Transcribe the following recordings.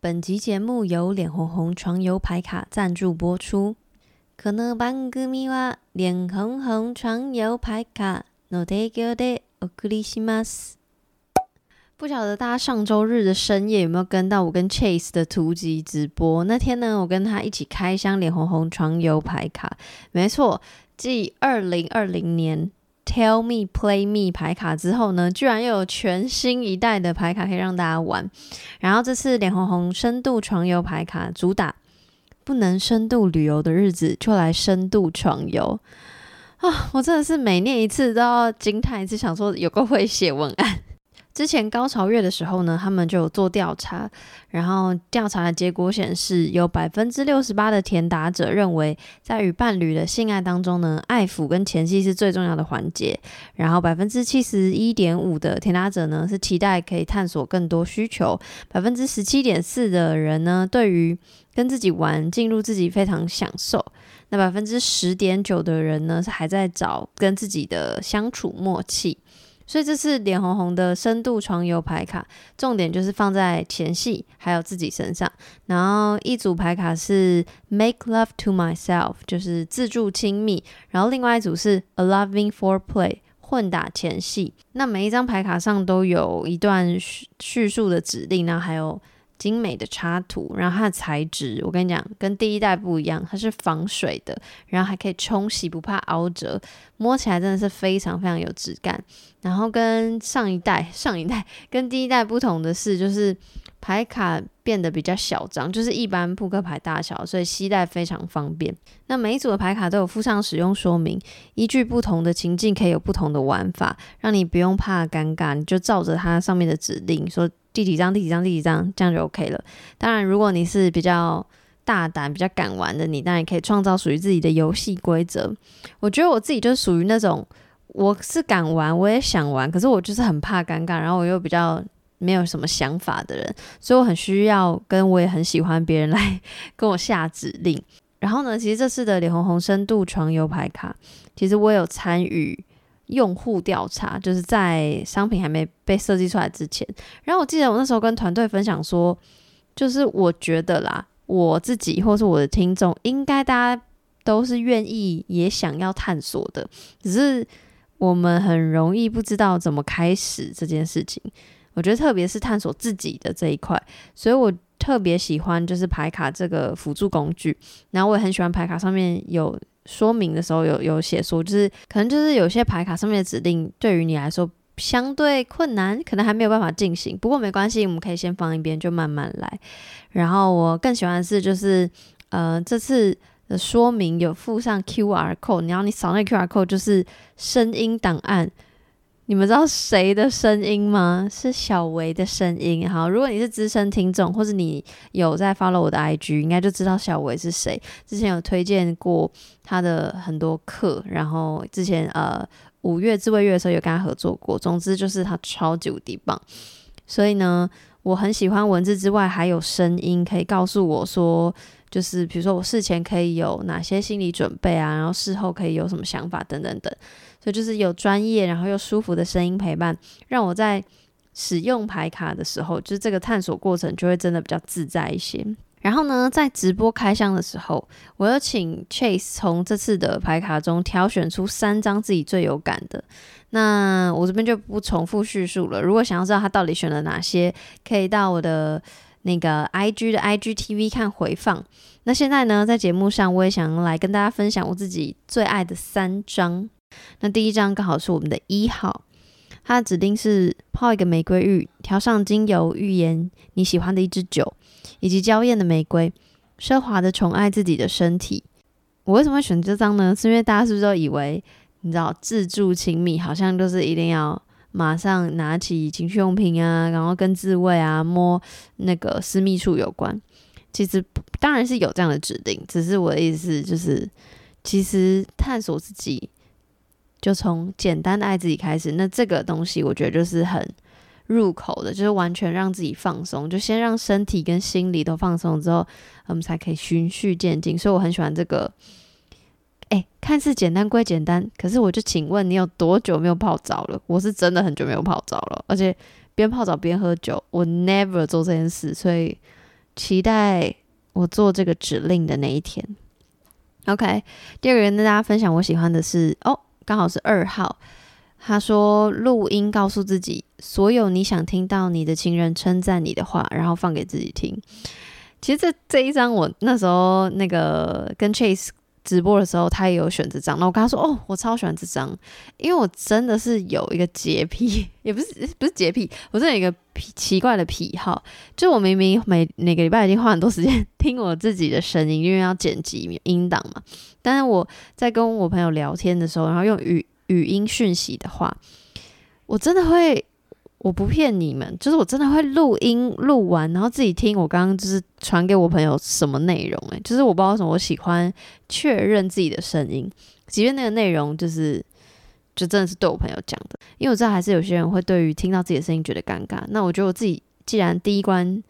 本集节目由脸红红床游牌卡赞助播出。この番組は脸红红床游牌卡の提供でお送りします。不晓得大家上周日的深夜有没有跟到我跟 Chase 的突击直播？那天呢，我跟他一起开箱脸红红床游牌卡。没错，继二零二零年 Tell Me Play Me 牌卡之后呢，居然又有全新一代的牌卡可以让大家玩。然后这次脸红红深度床游牌卡主打不能深度旅游的日子，就来深度床游啊！我真的是每念一次都要惊叹一次，想说有个会写文案。之前高潮月的时候呢，他们就有做调查，然后调查的结果显示，有百分之六十八的填答者认为，在与伴侣的性爱当中呢，爱抚跟前戏是最重要的环节。然后百分之七十一点五的填答者呢，是期待可以探索更多需求。百分之十七点四的人呢，对于跟自己玩进入自己非常享受。那百分之十点九的人呢，是还在找跟自己的相处默契。所以这次脸红红的深度床游牌卡，重点就是放在前戏还有自己身上。然后一组牌卡是 Make Love to Myself，就是自助亲密。然后另外一组是 A Loving Foreplay，混打前戏。那每一张牌卡上都有一段叙叙述的指令，然后还有精美的插图。然后它的材质，我跟你讲，跟第一代不一样，它是防水的，然后还可以冲洗，不怕凹折，摸起来真的是非常非常有质感。然后跟上一代、上一代 跟第一代不同的是，就是牌卡变得比较小张，就是一般扑克牌大小，所以携带非常方便。那每一组的牌卡都有附上使用说明，依据不同的情境可以有不同的玩法，让你不用怕尴尬，你就照着它上面的指令说第几张、第几张、第几张，这样就 OK 了。当然，如果你是比较大胆、比较敢玩的，你当然可以创造属于自己的游戏规则。我觉得我自己就属于那种。我是敢玩，我也想玩，可是我就是很怕尴尬，然后我又比较没有什么想法的人，所以我很需要跟我也很喜欢别人来跟我下指令。然后呢，其实这次的脸红红深度床游牌卡，其实我有参与用户调查，就是在商品还没被设计出来之前。然后我记得我那时候跟团队分享说，就是我觉得啦，我自己或是我的听众，应该大家都是愿意也想要探索的，只是。我们很容易不知道怎么开始这件事情，我觉得特别是探索自己的这一块，所以我特别喜欢就是牌卡这个辅助工具，然后我也很喜欢牌卡上面有说明的时候有有写说，就是可能就是有些牌卡上面的指令对于你来说相对困难，可能还没有办法进行，不过没关系，我们可以先放一边，就慢慢来。然后我更喜欢的是就是呃这次。的说明有附上 QR code，然后你扫那 QR code 就是声音档案。你们知道谁的声音吗？是小维的声音。好，如果你是资深听众，或者你有在 follow 我的 IG，应该就知道小维是谁。之前有推荐过他的很多课，然后之前呃五月自慰月的时候有跟他合作过。总之就是他超级无敌棒。所以呢，我很喜欢文字之外还有声音，可以告诉我说。就是比如说我事前可以有哪些心理准备啊，然后事后可以有什么想法等等等，所以就是有专业然后又舒服的声音陪伴，让我在使用牌卡的时候，就是这个探索过程就会真的比较自在一些。然后呢，在直播开箱的时候，我有请 Chase 从这次的牌卡中挑选出三张自己最有感的。那我这边就不重复叙述了。如果想要知道他到底选了哪些，可以到我的。那个 I G 的 I G T V 看回放。那现在呢，在节目上我也想来跟大家分享我自己最爱的三张。那第一张刚好是我们的一号，它的指定是泡一个玫瑰浴，调上精油，浴盐你喜欢的一支酒，以及娇艳的玫瑰，奢华的宠爱自己的身体。我为什么会选这张呢？是因为大家是不是都以为你知道自助亲密好像就是一定要。马上拿起情趣用品啊，然后跟自慰啊、摸那个私密处有关。其实当然是有这样的指令，只是我的意思就是，其实探索自己就从简单的爱自己开始。那这个东西我觉得就是很入口的，就是完全让自己放松，就先让身体跟心理都放松之后，我们才可以循序渐进。所以我很喜欢这个。哎，看似简单归简单，可是我就请问你有多久没有泡澡了？我是真的很久没有泡澡了，而且边泡澡边喝酒，我 never 做这件事，所以期待我做这个指令的那一天。OK，第二个人跟大家分享我喜欢的是哦，刚好是二号。他说录音告诉自己所有你想听到你的情人称赞你的话，然后放给自己听。其实这这一张我那时候那个跟 Chase 直播的时候，他也有选这张。那我跟他说哦，我超喜欢这张，因为我真的是有一个洁癖，也不是不是洁癖，我真有一个癖奇怪的癖好，就我明明每每个礼拜已经花很多时间听我自己的声音，因为要剪辑音档嘛。但是我在跟我朋友聊天的时候，然后用语语音讯息的话，我真的会。我不骗你们，就是我真的会录音录完，然后自己听我刚刚就是传给我朋友什么内容诶，就是我不知道什么我喜欢确认自己的声音，即便那个内容就是就真的是对我朋友讲的，因为我知道还是有些人会对于听到自己的声音觉得尴尬。那我觉得我自己既然第一关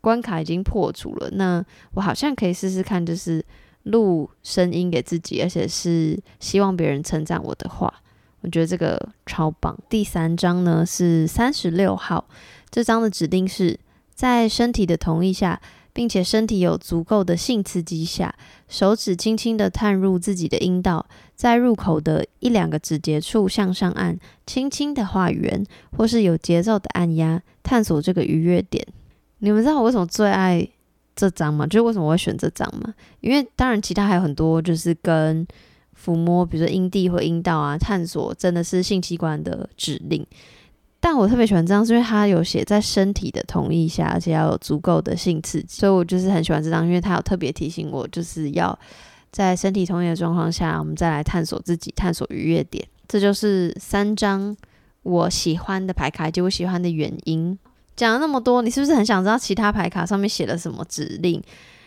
关卡已经破除了，那我好像可以试试看，就是录声音给自己，而且是希望别人称赞我的话。我觉得这个超棒。第三章呢是三十六号，这章的指令是在身体的同意下，并且身体有足够的性刺激下，手指轻轻的探入自己的阴道，在入口的一两个指节处向上按，轻轻的画圆，或是有节奏的按压，探索这个愉悦点。你们知道我为什么最爱这张吗？就是为什么我会选这张吗？因为当然其他还有很多，就是跟抚摸，比如说阴蒂或阴道啊，探索真的是性器官的指令。但我特别喜欢这张，是因为它有写在身体的同意下，而且要有足够的性刺激，所以我就是很喜欢这张，因为它有特别提醒我，就是要在身体同意的状况下，我们再来探索自己，探索愉悦点。这就是三张我喜欢的牌卡，以及我喜欢的原因。讲了那么多，你是不是很想知道其他牌卡上面写了什么指令？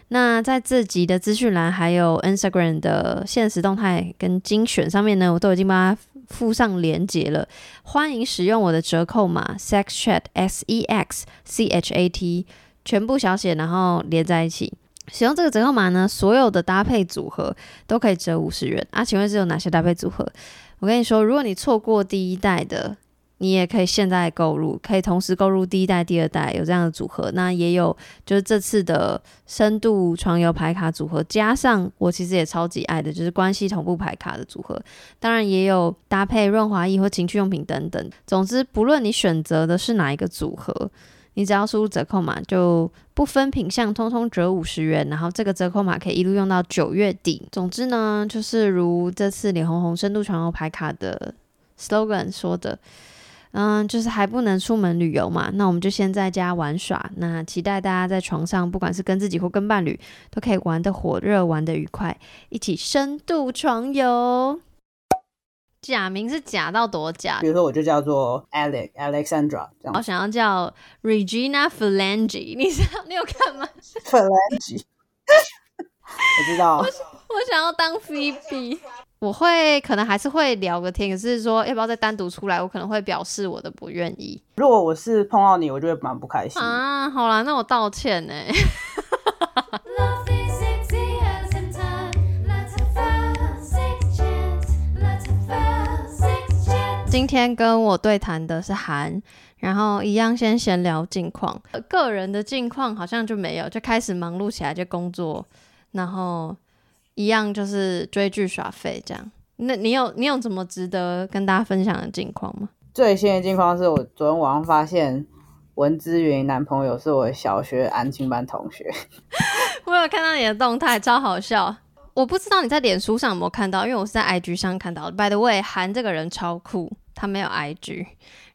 那在自己的资讯栏，还有 Instagram 的现实动态跟精选上面呢，我都已经把它附上连接了。欢迎使用我的折扣码 Sex Chat S E X C H A T，全部小写，然后连在一起。使用这个折扣码呢，所有的搭配组合都可以折五十元啊。请问是有哪些搭配组合？我跟你说，如果你错过第一代的。你也可以现在购入，可以同时购入第一代、第二代有这样的组合。那也有就是这次的深度床游牌卡组合，加上我其实也超级爱的，就是关系同步牌卡的组合。当然也有搭配润滑液或情趣用品等等。总之，不论你选择的是哪一个组合，你只要输入折扣码，就不分品相，通通折五十元。然后这个折扣码可以一路用到九月底。总之呢，就是如这次脸红红深度床游牌卡的 slogan 说的。嗯，就是还不能出门旅游嘛，那我们就先在家玩耍。那期待大家在床上，不管是跟自己或跟伴侣，都可以玩的火热，玩的愉快，一起深度床游。假名是假到多假？比如说，我就叫做 Alex Alexandra，这样。我想要叫 Regina Phalange，你知道你有看吗？Phalange，我知道。我想要当 Phoebe。我会可能还是会聊个天，可是说要不要再单独出来，我可能会表示我的不愿意。如果我是碰到你，我就会蛮不开心啊。好啦，那我道歉呢。今天跟我对谈的是韩，然后一样先闲聊近况，个人的近况好像就没有，就开始忙碌起来就工作，然后。一样就是追剧耍废这样，那你有你有什么值得跟大家分享的近况吗？最新的近况是我昨天晚上发现文之云男朋友是我小学安亲班同学，我有看到你的动态，超好笑。我不知道你在脸书上有没有看到，因为我是在 IG 上看到的。By the way，韩这个人超酷，他没有 IG，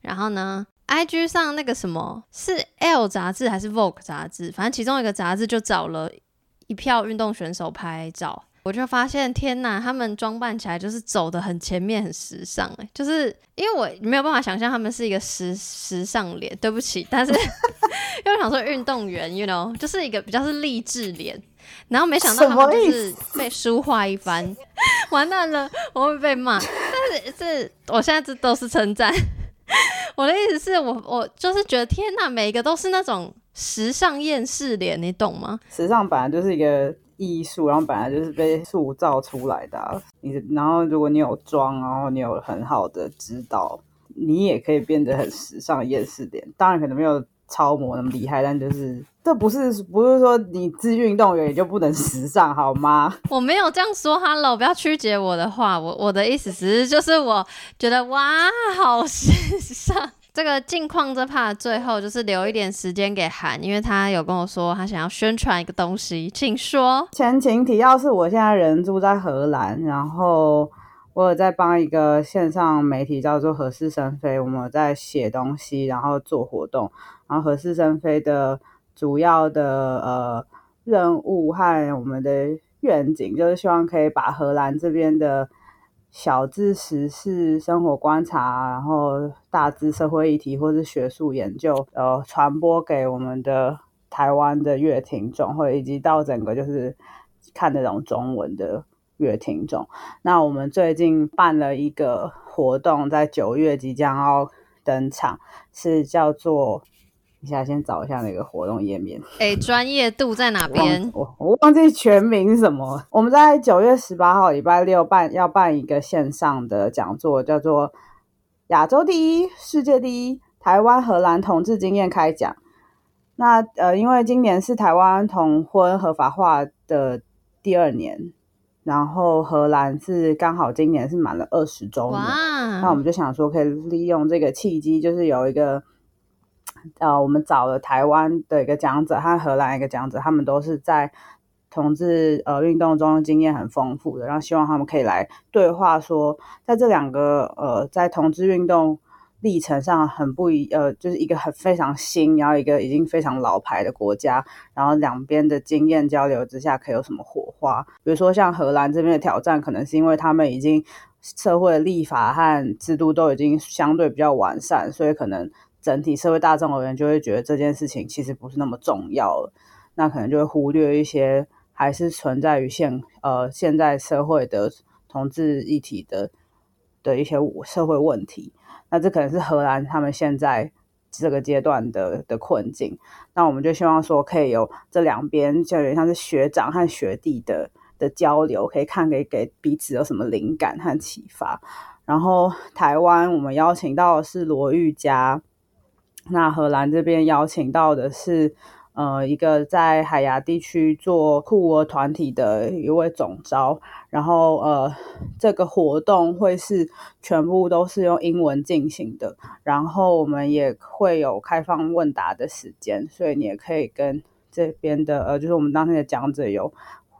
然后呢，IG 上那个什么是 L 杂志还是 Vogue 杂志，反正其中一个杂志就找了一票运动选手拍照。我就发现，天呐，他们装扮起来就是走的很前面，很时尚哎，就是因为我没有办法想象他们是一个时时尚脸，对不起，但是 因为想说运动员，you know，就是一个比较是励志脸，然后没想到他们就是被书画一番，完蛋了，我会被骂，但是这我现在这都是称赞，我的意思是我我就是觉得天呐，每一个都是那种时尚厌世脸，你懂吗？时尚本来就是一个。艺术，然后本来就是被塑造出来的。你然后如果你有妆，然后你有很好的指导，你也可以变得很时尚、厌世点。当然可能没有超模那么厉害，但就是这不是不是说你自运动员也就不能时尚好吗？我没有这样说哈喽不要曲解我的话。我我的意思只是就是我觉得哇，好时尚。这个近况这 part 最后就是留一点时间给韩，因为他有跟我说他想要宣传一个东西，请说。前情提要是我现在人住在荷兰，然后我有在帮一个线上媒体叫做何事生非，我们在写东西，然后做活动。然后何事生非的主要的呃任务和我们的愿景，就是希望可以把荷兰这边的。小至时事生活观察，然后大至社会议题或是学术研究，呃，传播给我们的台湾的乐听众，或以及到整个就是看那种中文的乐听众。那我们最近办了一个活动，在九月即将要登场，是叫做。一下先找一下那个活动页面。哎，专业度在哪边？我我忘记全名什么。我们在九月十八号礼拜六办要办一个线上的讲座，叫做“亚洲第一，世界第一，台湾荷兰同志经验开讲”。那呃，因为今年是台湾同婚合法化的第二年，然后荷兰是刚好今年是满了二十周年，那我们就想说可以利用这个契机，就是有一个。呃，我们找了台湾的一个讲者和荷兰一个讲者，他们都是在同志呃运动中经验很丰富的，然后希望他们可以来对话，说在这两个呃在同志运动历程上很不一呃，就是一个很非常新，然后一个已经非常老牌的国家，然后两边的经验交流之下，可以有什么火花？比如说像荷兰这边的挑战，可能是因为他们已经社会立法和制度都已经相对比较完善，所以可能。整体社会大众而言，就会觉得这件事情其实不是那么重要了，那可能就会忽略一些还是存在于现呃现在社会的同志议题的的一些社会问题。那这可能是荷兰他们现在这个阶段的的困境。那我们就希望说，可以有这两边就有点像是学长和学弟的的交流，可以看给给彼此有什么灵感和启发。然后台湾我们邀请到的是罗玉佳。那荷兰这边邀请到的是，呃，一个在海牙地区做酷儿团体的一位总招，然后呃，这个活动会是全部都是用英文进行的，然后我们也会有开放问答的时间，所以你也可以跟这边的呃，就是我们当天的讲者有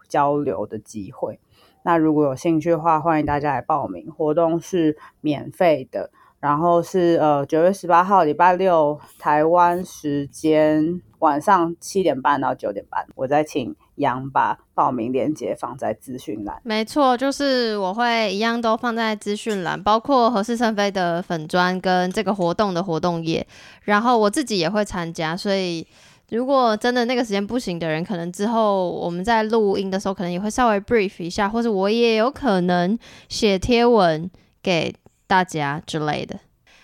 交流的机会。那如果有兴趣的话，欢迎大家来报名，活动是免费的。然后是呃九月十八号礼拜六台湾时间晚上七点半到九点半，我再请杨把报名链接放在资讯栏。没错，就是我会一样都放在资讯栏，包括合适生飞的粉砖跟这个活动的活动页。然后我自己也会参加，所以如果真的那个时间不行的人，可能之后我们在录音的时候，可能也会稍微 brief 一下，或者我也有可能写贴文给。大家之类的，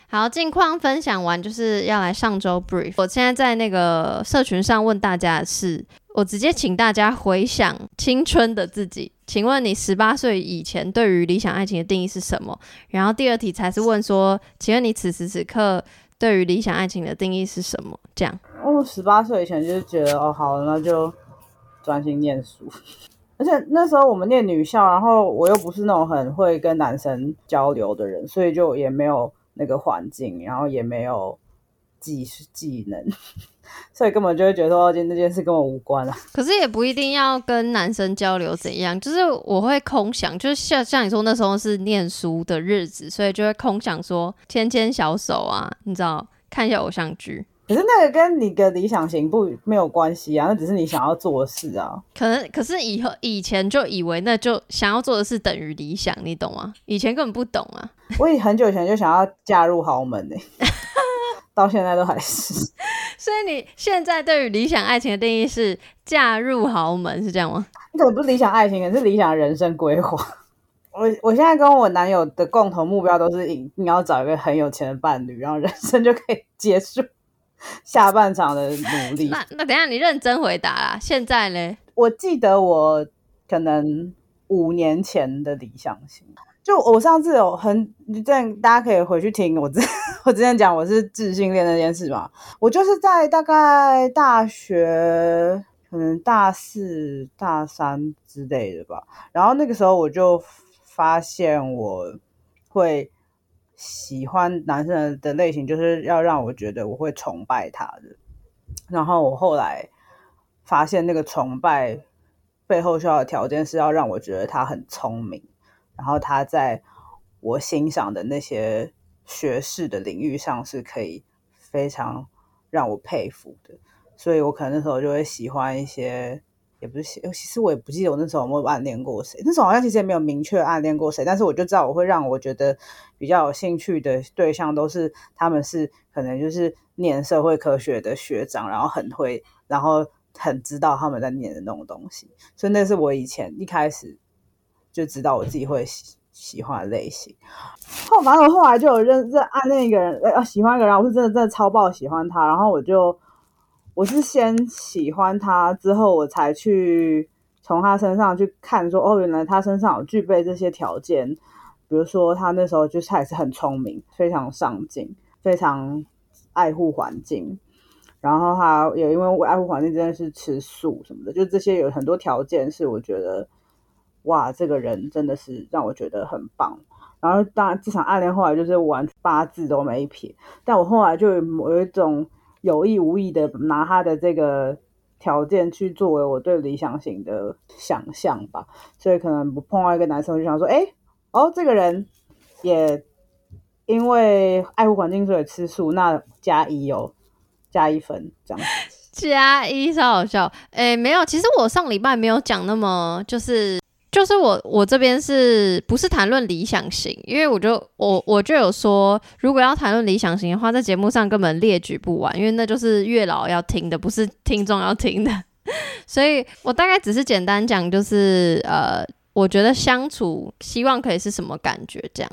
好，近况分享完，就是要来上周 brief。我现在在那个社群上问大家的是，我直接请大家回想青春的自己，请问你十八岁以前对于理想爱情的定义是什么？然后第二题才是问说，请问你此时此刻对于理想爱情的定义是什么？这样，哦十八岁以前就是觉得，哦，好，那就专心念书。而且那时候我们念女校，然后我又不是那种很会跟男生交流的人，所以就也没有那个环境，然后也没有技技能，所以根本就会觉得说，今天这件事跟我无关啊。可是也不一定要跟男生交流怎样，就是我会空想，就是像像你说那时候是念书的日子，所以就会空想说牵牵小手啊，你知道，看一下偶像剧。可是那个跟你的理想型不没有关系啊，那只是你想要做的事啊。可能可是以后以前就以为那就想要做的事等于理想，你懂吗？以前根本不懂啊。我以很久以前就想要嫁入豪门呢，到现在都还是。所以你现在对于理想爱情的定义是嫁入豪门是这样吗？你可能不是理想爱情，可是理想人生规划。我我现在跟我男友的共同目标都是你你要找一个很有钱的伴侣，然后人生就可以结束。下半场的努力。那那等下你认真回答啦。现在呢？我记得我可能五年前的理想型，就我上次有很，这样大家可以回去听我之 我之前讲我是自信恋那件事嘛。我就是在大概大学可能大四、大三之类的吧。然后那个时候我就发现我会喜欢男生的类型，就是要让我觉得我会崇拜他的。然后我后来发现那个崇拜背后需要的条件是要让我觉得他很聪明。然后他在我欣赏的那些学士的领域上是可以非常让我佩服的，所以我可能那时候就会喜欢一些，也不是喜，其实我也不记得我那时候有没有暗恋过谁，那时候好像其实也没有明确暗恋过谁，但是我就知道我会让我觉得比较有兴趣的对象都是他们是可能就是念社会科学的学长，然后很会，然后很知道他们在念的那种东西，所以那是我以前一开始。就知道我自己会喜喜欢的类型，后反正我后来就有认认暗恋一个人，呃，喜欢一个人，我是真的真的超爆喜欢他，然后我就我是先喜欢他，之后我才去从他身上去看，说哦，原来他身上有具备这些条件，比如说他那时候就是他也是很聪明，非常上进，非常爱护环境，然后他也因为爱护环境，真的是吃素什么的，就这些有很多条件是我觉得。哇，这个人真的是让我觉得很棒。然后，当然这场暗恋后来就是完八字都没撇。但我后来就有一种有意无意的拿他的这个条件去作为我对理想型的想象吧。所以可能碰到一个男生，就想说，哎，哦，这个人也因为爱护环境所以吃素，那加一哦，加一分这样。加一超好笑。哎，没有，其实我上礼拜没有讲那么就是。就是我，我这边是不是谈论理想型？因为我就我我就有说，如果要谈论理想型的话，在节目上根本列举不完，因为那就是月老要听的，不是听众要听的。所以我大概只是简单讲，就是呃，我觉得相处希望可以是什么感觉这样。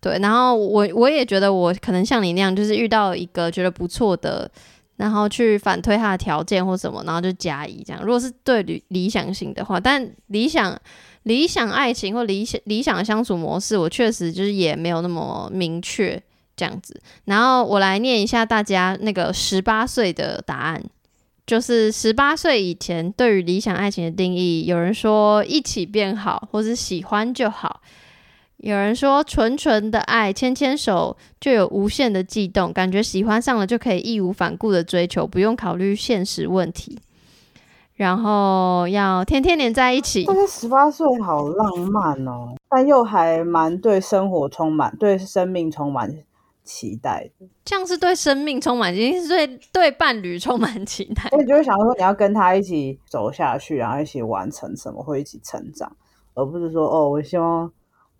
对，然后我我也觉得我可能像你那样，就是遇到一个觉得不错的，然后去反推他的条件或什么，然后就加一这样。如果是对理理想型的话，但理想。理想爱情或理想理想相处模式，我确实就是也没有那么明确这样子。然后我来念一下大家那个十八岁的答案，就是十八岁以前对于理想爱情的定义，有人说一起变好，或是喜欢就好；有人说纯纯的爱，牵牵手就有无限的悸动，感觉喜欢上了就可以义无反顾的追求，不用考虑现实问题。然后要天天黏在一起。但是十八岁好浪漫哦，但又还蛮对生活充满、对生命充满期待的。这样是对生命充满，一定是对对伴侣充满期待。我就会想说，你要跟他一起走下去，然后一起完成什么，会一起成长，而不是说哦，我希望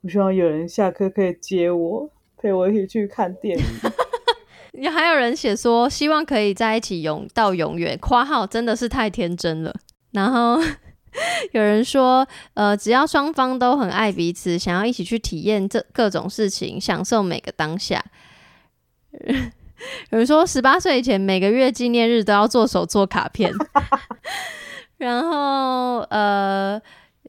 我希望有人下课可以接我，陪我一起去看电影。也 还有人写说，希望可以在一起永到永远。括号真的是太天真了。然后 有人说，呃，只要双方都很爱彼此，想要一起去体验这各种事情，享受每个当下。有人说，十八岁以前每个月纪念日都要做手做卡片。然后，呃。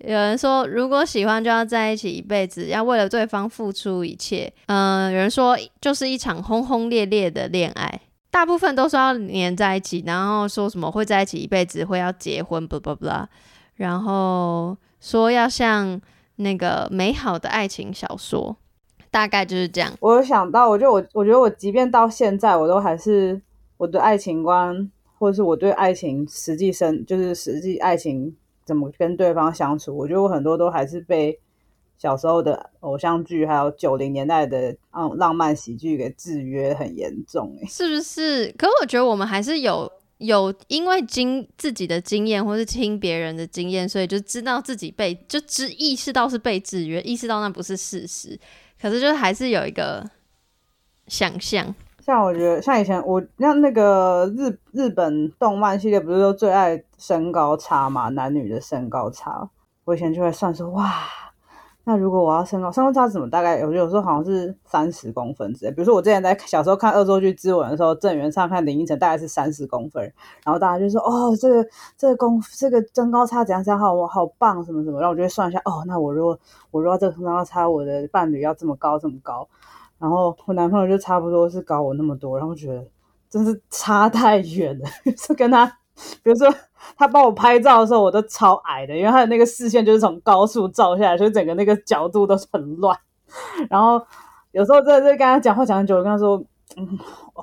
有人说，如果喜欢就要在一起一辈子，要为了对方付出一切。嗯，有人说就是一场轰轰烈烈的恋爱，大部分都说要黏在一起，然后说什么会在一起一辈子，会要结婚，不不不啦，然后说要像那个美好的爱情小说，大概就是这样。我有想到，我就我我觉得我即便到现在，我都还是我的爱情观，或者是我对爱情实际生，就是实际爱情。怎么跟对方相处？我觉得我很多都还是被小时候的偶像剧，还有九零年代的嗯浪漫喜剧给制约很严重，哎，是不是？可我觉得我们还是有有因为经自己的经验，或是听别人的经验，所以就知道自己被就知意识到是被制约，意识到那不是事实。可是就还是有一个想象。像我觉得，像以前我像那个日日本动漫系列，不是都最爱身高差嘛？男女的身高差，我以前就会算说，哇，那如果我要身高，身高差怎么大概有有时候好像是三十公分之类。比如说我之前在小时候看恶作剧之吻的时候，郑元畅看林依晨大概是三十公分，然后大家就说哦，这个这个公这个身高差怎样怎样好，我好棒什么什么，然后我就会算一下，哦，那我如果我如果这个身高差，我的伴侣要这么高这么高，然后我男朋友就差不多是高我那么多，然后觉得真是差太远了，是跟他。比如说，他帮我拍照的时候，我都超矮的，因为他的那个视线就是从高处照下来，所以整个那个角度都是很乱。然后有时候真的是跟他讲话讲很久，我跟他说，嗯，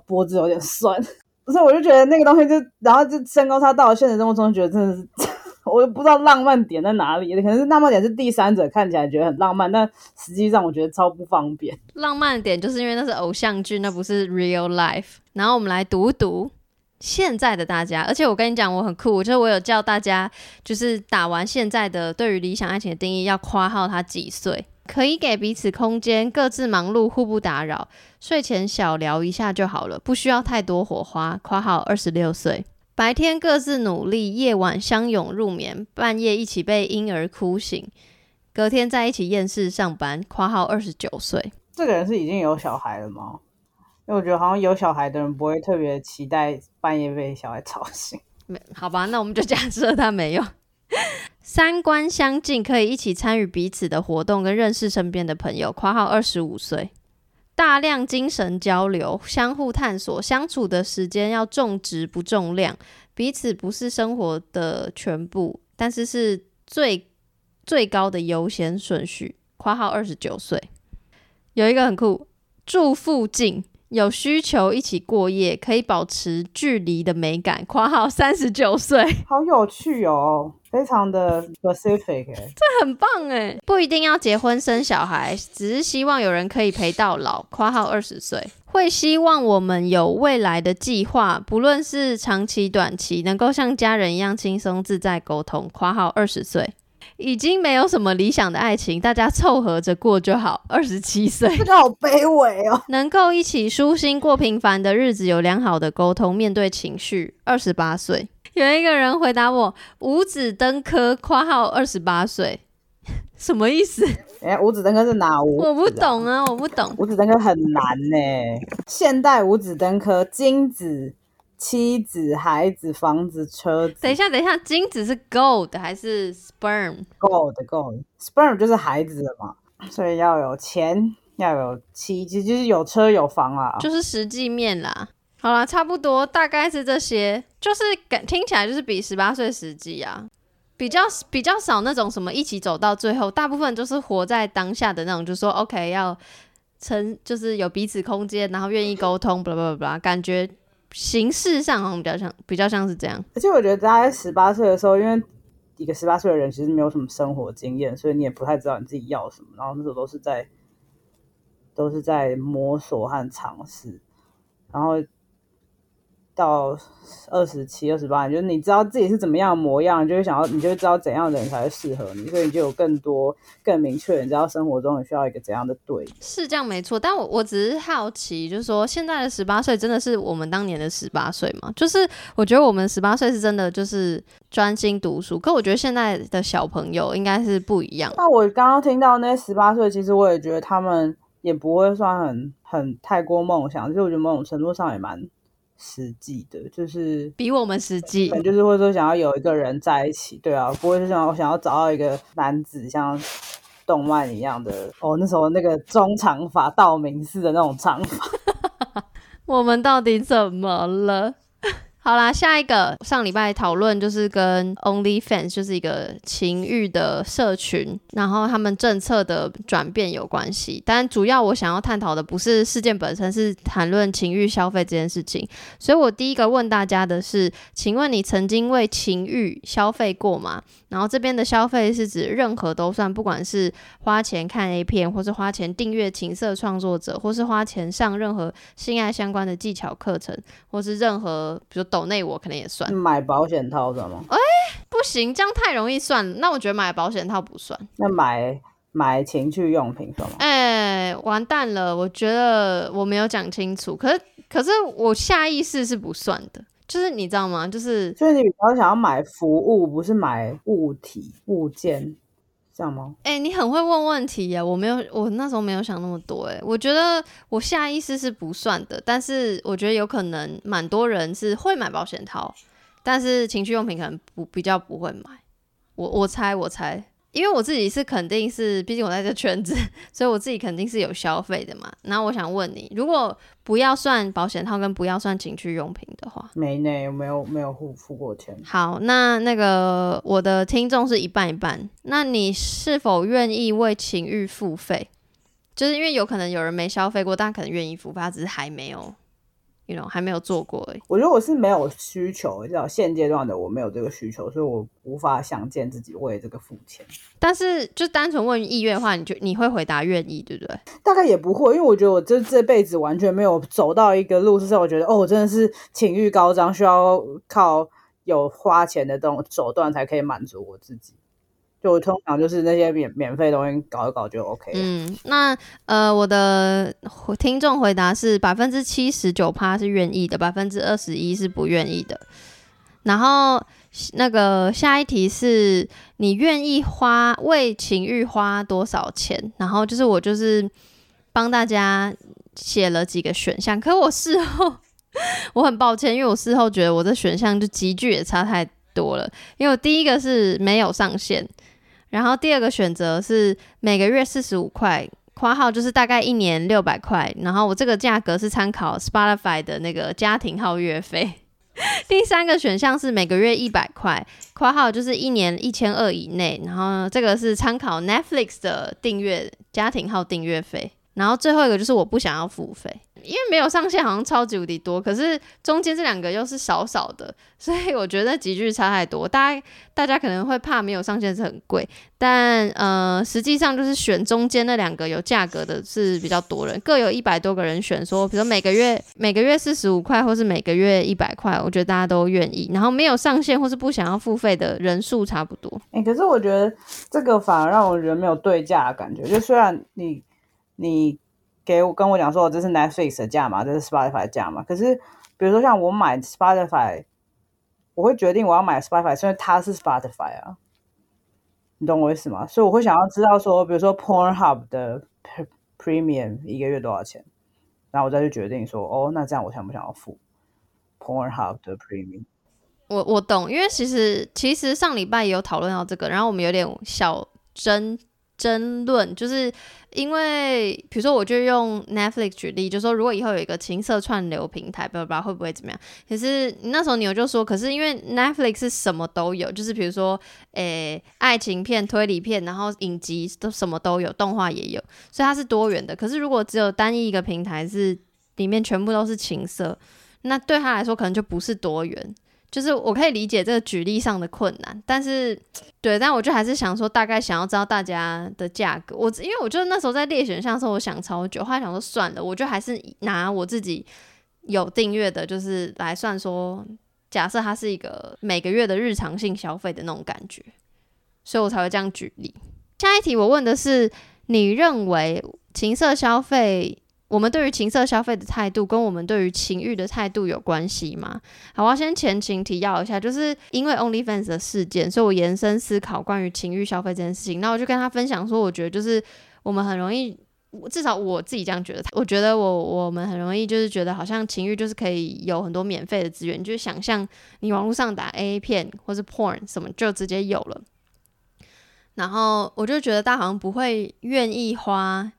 脖子有点酸。不是，我就觉得那个东西就，然后就身高差到了现实生活中，觉得真的是，我都不知道浪漫点在哪里。可能是浪漫点是第三者看起来觉得很浪漫，但实际上我觉得超不方便。浪漫点就是因为那是偶像剧，那不是 real life。然后我们来读读。现在的大家，而且我跟你讲，我很酷，就是我有叫大家，就是打完现在的对于理想爱情的定义，要夸号他几岁，可以给彼此空间，各自忙碌，互不打扰，睡前小聊一下就好了，不需要太多火花。夸号二十六岁，白天各自努力，夜晚相拥入眠，半夜一起被婴儿哭醒，隔天在一起厌世上班。夸号二十九岁，这个人是已经有小孩了吗？因为我觉得好像有小孩的人不会特别期待半夜被小孩吵醒。没好吧，那我们就假设他没有。三观相近，可以一起参与彼此的活动跟认识身边的朋友。括号二十五岁，大量精神交流，相互探索，相处的时间要重质不重量，彼此不是生活的全部，但是是最最高的优先顺序。括号二十九岁，有一个很酷，住附近。有需求一起过夜，可以保持距离的美感。括号三十九岁，好有趣哦，非常的 specific，这很棒哎，不一定要结婚生小孩，只是希望有人可以陪到老。括号二十岁，会希望我们有未来的计划，不论是长期短期，能够像家人一样轻松自在沟通。括号二十岁。已经没有什么理想的爱情，大家凑合着过就好。二十七岁，这 个好卑微哦。能够一起舒心过平凡的日子，有良好的沟通，面对情绪。二十八岁，有一个人回答我：五子登科。括号二十八岁，什么意思？哎，五子登科是哪五？我不懂啊，我不懂。五子登科很难呢。现代五子登科，金子。妻子、孩子、房子、车子。等一下，等一下，精子是 gold 还是 sperm？gold，gold，sperm 就是孩子的嘛，所以要有钱，要有妻，其实就是有车有房啊，就是实际面啦。好啦，差不多，大概是这些，就是感听起来就是比十八岁实际啊，比较比较少那种什么一起走到最后，大部分就是活在当下的那种，就说 OK 要成，就是有彼此空间，然后愿意沟通，不不不不，感觉。形式上好像比较像，比较像是这样。而且我觉得大概十八岁的时候，因为一个十八岁的人其实没有什么生活经验，所以你也不太知道你自己要什么。然后那时候都是在都是在摸索和尝试，然后。到二十七、二十八，就是你知道自己是怎么样的模样，就会想要，你就会知道怎样的人才会适合你，所以你就有更多、更明确，你知道生活中你需要一个怎样的对。是这样没错，但我我只是好奇，就是说现在的十八岁真的是我们当年的十八岁吗？就是我觉得我们十八岁是真的就是专心读书，可我觉得现在的小朋友应该是不一样。那我刚刚听到那十八岁，其实我也觉得他们也不会算很很太过梦想，其实我觉得某种程度上也蛮。实际的，就是比我们实际，就是或者说想要有一个人在一起，对啊，不会是想我想要找到一个男子，像动漫一样的哦，那时候那个中长发道明寺的那种长发，我们到底怎么了？好啦，下一个上礼拜讨论就是跟 OnlyFans 就是一个情欲的社群，然后他们政策的转变有关系。但主要我想要探讨的不是事件本身，是谈论情欲消费这件事情。所以我第一个问大家的是，请问你曾经为情欲消费过吗？然后这边的消费是指任何都算，不管是花钱看 A 片，或是花钱订阅情色创作者，或是花钱上任何性爱相关的技巧课程，或是任何比如内我可能也算。买保险套算吗？哎，不行，这样太容易算。那我觉得买保险套不算。那买买情趣用品算吗？哎，完蛋了，我觉得我没有讲清楚。可是可是我下意识是不算的。就是你知道吗？就是，就是你比较想要买服务，不是买物体物件，这样吗？哎、你很会问问题耶！我没有，我那时候没有想那么多。哎，我觉得我下意识是不算的，但是我觉得有可能蛮多人是会买保险套，但是情趣用品可能不比较不会买。我我猜我猜，因为我自己是肯定是，毕竟我在这圈子，所以我自己肯定是有消费的嘛。那我想问你，如果不要算保险套跟不要算情趣用品的话，没呢，没有没有付付过钱。好，那那个我的听众是一半一半，那你是否愿意为情欲付费？就是因为有可能有人没消费过，但可能愿意付费，他只是还没有，you know，还没有做过而已。我觉得我是没有需求，至少现阶段的我没有这个需求，所以我无法想见自己为这个付钱。但是就单纯问意愿的话，你就你会回答愿意，对不对？大概也不会，因为我觉得我这这辈子完全没有走到一个路，是让我觉得哦，我真的是情欲高涨，需要靠有花钱的这种手段才可以满足我自己。就我通常就是那些免免费东西搞一搞就 OK。嗯，那呃，我的听众回答是百分之七十九趴是愿意的，百分之二十一是不愿意的。然后那个下一题是你愿意花为情欲花多少钱？然后就是我就是帮大家写了几个选项，可我事后 我很抱歉，因为我事后觉得我这选项就集距也差太多了，因为我第一个是没有上限。然后第二个选择是每个月四十五块，括号就是大概一年六百块。然后我这个价格是参考 Spotify 的那个家庭号月费。第三个选项是每个月一百块，括号就是一年一千二以内。然后这个是参考 Netflix 的订阅家庭号订阅费。然后最后一个就是我不想要付费，因为没有上限，好像超级无敌多。可是中间这两个又是少少的，所以我觉得集距差太多。大家大家可能会怕没有上限是很贵，但呃，实际上就是选中间那两个有价格的是比较多人，各有一百多个人选。说比如每个月每个月四十五块，或是每个月一百块，我觉得大家都愿意。然后没有上限或是不想要付费的人数差不多。哎、可是我觉得这个反而让我觉得没有对价的感觉。就虽然你你给我跟我讲说这是 Netflix 的价嘛，这是 Spotify 的价嘛，可是比如说像我买 Spotify，我会决定我要买 Spotify，是因为它是 Spotify 啊，你懂我意思吗？所以我会想要知道说，比如说 Pornhub 的 Premium 一个月多少钱，然后我再去决定说，哦，那这样我想不想要付 Pornhub 的 Premium？我我懂，因为其实其实上礼拜也有讨论到这个，然后我们有点小争争论，就是因为比如说我就用 Netflix 举例，就说如果以后有一个情色串流平台，不知道会不会怎么样？可是那时候牛就说，可是因为 Netflix 是什么都有，就是比如说诶爱情片、推理片，然后影集都什么都有，动画也有，所以它是多元的。可是如果只有单一一个平台是里面全部都是情色，那对他来说可能就不是多元。就是我可以理解这个举例上的困难，但是 对，但我就还是想说，大概想要知道大家的价格。我因为我就那时候在列选项的时候，我想超久，后来想说算了，我就还是拿我自己有订阅的，就是来算说，假设它是一个每个月的日常性消费的那种感觉，所以我才会这样举例。下一题我问的是，你认为情色消费？我们对于情色消费的态度，跟我们对于情欲的态度有关系吗？好，我要先前情提要一下，就是因为 OnlyFans 的事件，所以我延伸思考关于情欲消费这件事情。那我就跟他分享说，我觉得就是我们很容易，至少我自己这样觉得，我觉得我我们很容易就是觉得好像情欲就是可以有很多免费的资源，就是想象你网络上打 A 片或是 Porn 什么就直接有了。然后我就觉得大家好像不会愿意花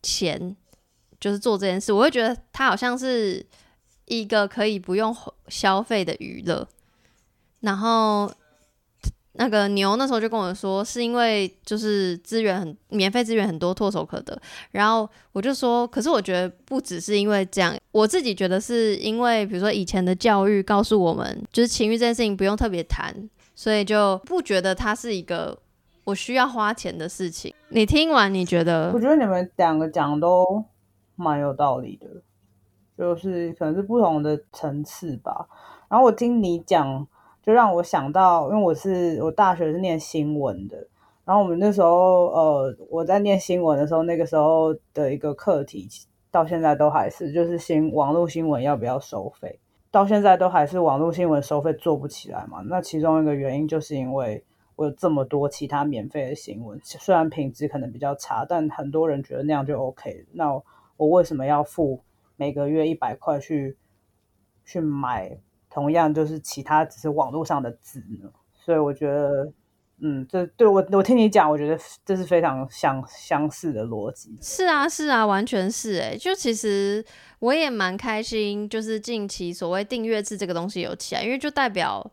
钱。就是做这件事，我会觉得它好像是一个可以不用消费的娱乐。然后那个牛那时候就跟我说，是因为就是资源很免费，资源很多，唾手可得。然后我就说，可是我觉得不只是因为这样，我自己觉得是因为，比如说以前的教育告诉我们，就是情欲这件事情不用特别谈，所以就不觉得它是一个我需要花钱的事情。你听完你觉得？我觉得你们两个讲都。蛮有道理的，就是可能是不同的层次吧。然后我听你讲，就让我想到，因为我是我大学是念新闻的，然后我们那时候呃，我在念新闻的时候，那个时候的一个课题，到现在都还是就是新网络新闻要不要收费，到现在都还是网络新闻收费做不起来嘛。那其中一个原因就是因为我有这么多其他免费的新闻，虽然品质可能比较差，但很多人觉得那样就 OK。那我为什么要付每个月一百块去去买同样就是其他只是网络上的字呢？所以我觉得。嗯，这对我我听你讲，我觉得这是非常相相似的逻辑。是啊，是啊，完全是哎。就其实我也蛮开心，就是近期所谓订阅制这个东西有起来，因为就代表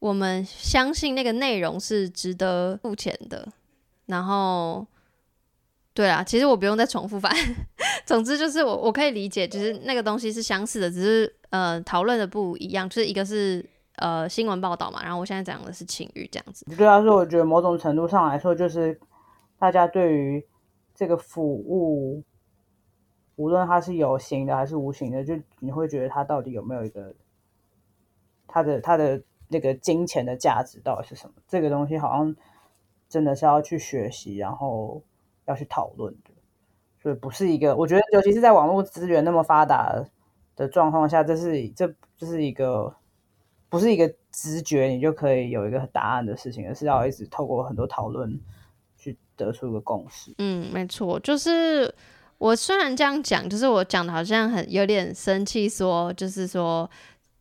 我们相信那个内容是值得付钱的。然后，对啊，其实我不用再重复，反 总之就是我我可以理解，就是那个东西是相似的，只是呃讨论的不一样，就是一个是。呃，新闻报道嘛，然后我现在讲的是情欲这样子。对啊，说我觉得某种程度上来说，就是大家对于这个服务，无论它是有形的还是无形的，就你会觉得它到底有没有一个它的它的那个金钱的价值到底是什么？这个东西好像真的是要去学习，然后要去讨论的。所以不是一个，我觉得尤其是在网络资源那么发达的状况下，这是这这是一个。不是一个直觉，你就可以有一个答案的事情，而是要一直透过很多讨论去得出一个共识。嗯，没错，就是我虽然这样讲，就是我讲的好像很有点生气，说就是说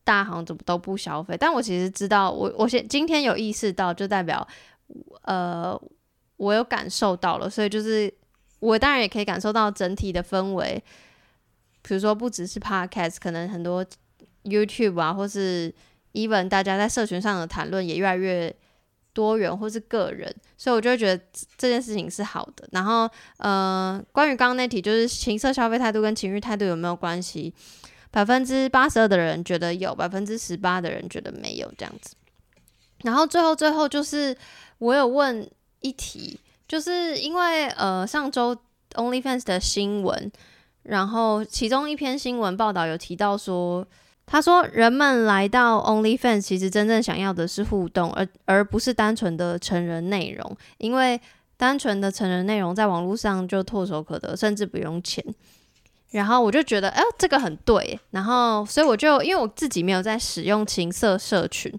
大行怎么都不消费，但我其实知道，我我现今天有意识到，就代表呃我有感受到了，所以就是我当然也可以感受到整体的氛围，比如说不只是 Podcast，可能很多 YouTube 啊，或是 even 大家在社群上的谈论也越来越多元，或是个人，所以我就会觉得这件事情是好的。然后，呃，关于刚刚那题，就是情色消费态度跟情欲态度有没有关系？百分之八十二的人觉得有，百分之十八的人觉得没有这样子。然后最后最后就是我有问一题，就是因为呃上周 OnlyFans 的新闻，然后其中一篇新闻报道有提到说。他说：“人们来到 OnlyFans，其实真正想要的是互动，而而不是单纯的成人内容。因为单纯的成人内容在网络上就唾手可得，甚至不用钱。然后我就觉得，哎，这个很对。然后，所以我就因为我自己没有在使用情色社群，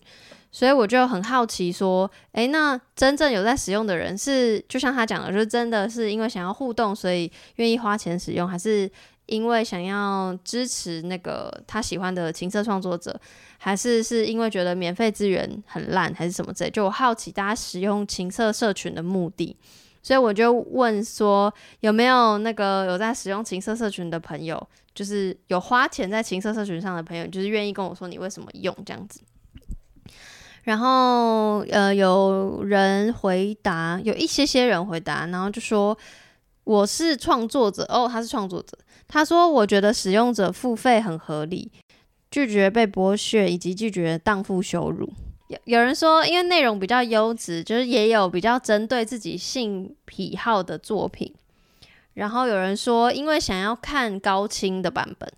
所以我就很好奇，说，哎，那真正有在使用的人是，就像他讲的，就是真的是因为想要互动，所以愿意花钱使用，还是？”因为想要支持那个他喜欢的情色创作者，还是是因为觉得免费资源很烂，还是什么之类？就我好奇大家使用情色社群的目的，所以我就问说有没有那个有在使用情色社群的朋友，就是有花钱在情色社群上的朋友，就是愿意跟我说你为什么用这样子。然后呃，有人回答，有一些些人回答，然后就说我是创作者哦，他是创作者。他说：“我觉得使用者付费很合理，拒绝被剥削以及拒绝荡妇羞辱。有有人说，因为内容比较优质，就是也有比较针对自己性癖好的作品。然后有人说，因为想要看高清的版本。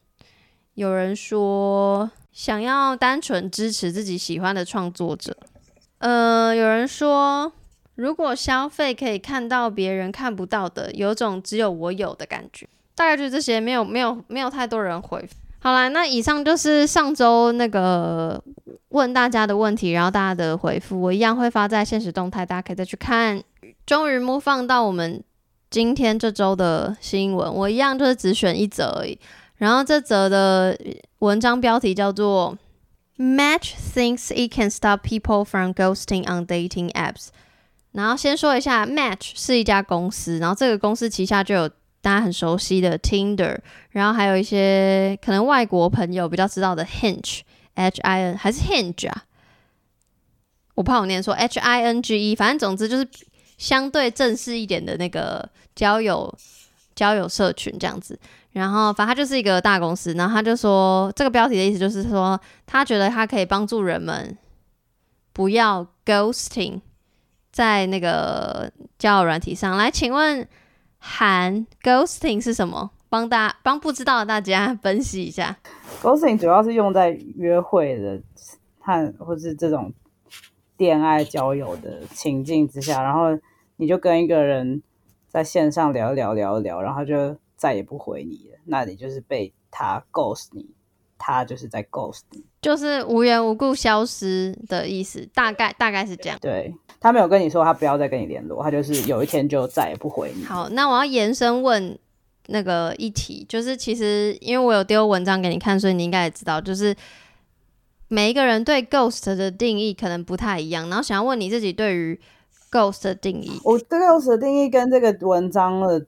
有人说，想要单纯支持自己喜欢的创作者。呃，有人说，如果消费可以看到别人看不到的，有种只有我有的感觉。”大概就是这些，没有没有没有太多人回复。好啦，那以上就是上周那个问大家的问题，然后大家的回复，我一样会发在现实动态，大家可以再去看。终于播放到我们今天这周的新闻，我一样就是只选一则而已。然后这则的文章标题叫做 “Match thinks it can stop people from ghosting on dating apps”。然后先说一下，Match 是一家公司，然后这个公司旗下就有。大家很熟悉的 Tinder，然后还有一些可能外国朋友比较知道的 Hinge，H I N 还是 Hinge 啊？我怕我念错，H I N G E，反正总之就是相对正式一点的那个交友交友社群这样子。然后反正他就是一个大公司，然后他就说这个标题的意思就是说，他觉得他可以帮助人们不要 ghosting 在那个交友软体上。来，请问。含 ghosting 是什么？帮大帮不知道的大家 分析一下。ghosting 主要是用在约会的和或是这种恋爱交友的情境之下，然后你就跟一个人在线上聊聊聊聊，然后就再也不回你了，那你就是被他 ghost 你。他就是在 ghost 你。就是无缘无故消失的意思，大概大概是这样。对他没有跟你说他不要再跟你联络，他就是有一天就再也不回你。好，那我要延伸问那个议题，就是其实因为我有丢文章给你看，所以你应该也知道，就是每一个人对 ghost 的定义可能不太一样。然后想要问你自己对于 ghost 的定义，我对 ghost 的定义跟这个文章的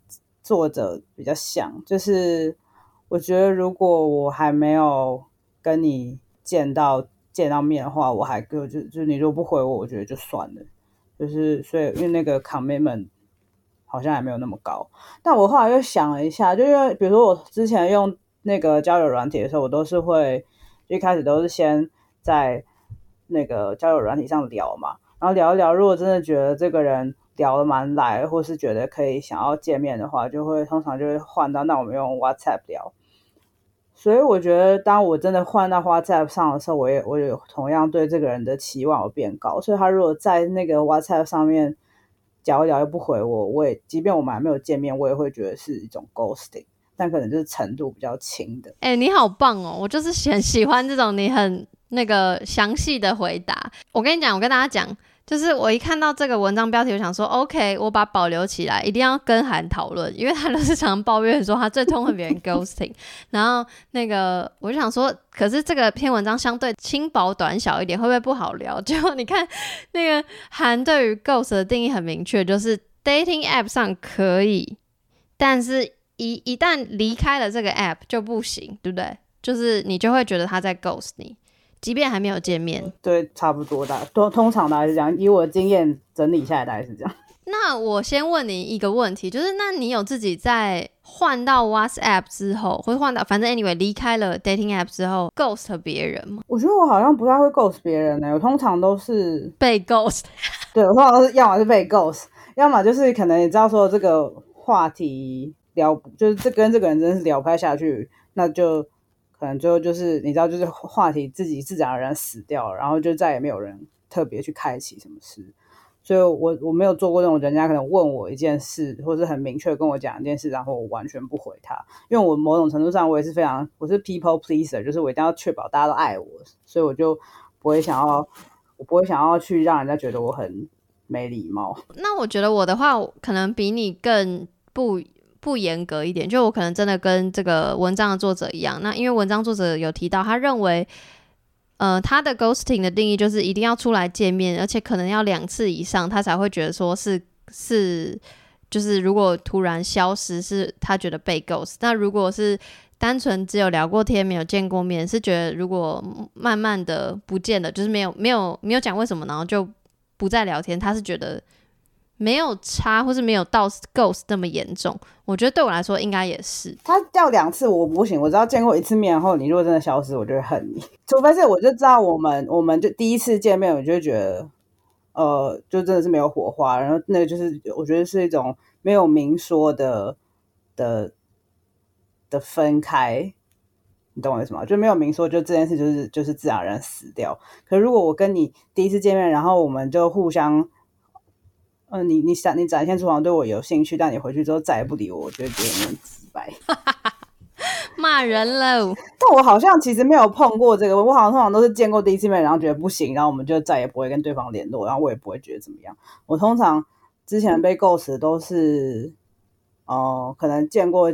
作者比较像，就是我觉得如果我还没有跟你见到见到面的话，我还就就就你如果不回我，我觉得就算了。就是所以因为那个 commitment 好像还没有那么高，但我后来又想了一下，就因为比如说我之前用那个交友软体的时候，我都是会一开始都是先在那个交友软体上聊嘛，然后聊一聊，如果真的觉得这个人聊得蛮来，或是觉得可以想要见面的话，就会通常就会换到那我们用 WhatsApp 聊。所以我觉得，当我真的换到 WhatsApp 上的时候，我也我也同样对这个人的期望有变高。所以他如果在那个 WhatsApp 上面聊一聊又不回我，我也即便我们还没有见面，我也会觉得是一种 ghosting，但可能就是程度比较轻的。哎、你好棒哦！我就是很喜欢这种你很那个详细的回答。我跟你讲，我跟大家讲，就是我一看到这个文章标题，我想说，OK，我把保留起来，一定要跟韩讨论，因为他都是常抱怨说他最痛恨别人 ghosting。然后那个我就想说，可是这个篇文章相对轻薄短小一点，会不会不好聊？结果你看那个韩对于 ghost 的定义很明确，就是 dating app 上可以，但是一一旦离开了这个 app 就不行，对不对？就是你就会觉得他在 ghost 你，即便还没有见面。对，差不多的，通通常大概是这样。以我的经验整理下来，大概是这样。那我先问你一个问题，就是那你有自己在换到 WhatsApp 之后，或者换到反正 anyway 离开了 dating app 之后，ghost 别人吗？我觉得我好像不太会 ghost 别人呢、我通常都是被 ghost？对我通常都是要么是被 ghost，要么就是可能你知道说这个话题聊，就是这跟这个人真的是聊不太下去，那就可能最后就是你知道，就是话题自己自然而然死掉了，然后就再也没有人特别去开启什么事。所以我我没有做过那种人家可能问我一件事，或是很明确跟我讲一件事，然后我完全不回他，因为我某种程度上我也是非常我是 people pleaser，就是我一定要确保大家都爱我，所以我就不会想要我不会想要去让人家觉得我很没礼貌。那我觉得我的话，可能比你更不不严格一点，就我可能真的跟这个文章的作者一样。那因为文章作者有提到，他认为，呃，他的 ghosting 的定义就是一定要出来见面，而且可能要两次以上，他才会觉得说是是，就是如果突然消失，是他觉得被 ghost。那如果是单纯只有聊过天，没有见过面，是觉得如果慢慢的不见了，就是没有没有没有讲为什么，然后就不再聊天，他是觉得没有差，或是没有到 ghost 那么严重。我觉得对我来说应该也是。他掉两次我不行，我只要见过一次面后，你如果真的消失，我就会恨你。除非是我就知道我们我们就第一次见面，我就觉得，呃，就真的是没有火花，然后那个就是我觉得是一种没有明说的的的分开，你懂我意思吗？就没有明说，就这件事就是就是自然而然死掉。可如果我跟你第一次见面，然后我们就互相。嗯，你你展你展现出好像对我有兴趣，但你回去之后再也不理我，我觉得有点直白。骂人喽！但我好像其实没有碰过这个，我好像通常都是见过第一次面，然后觉得不行，然后我们就再也不会跟对方联络，然后我也不会觉得怎么样。我通常之前被 ghost 都是，呃，可能见过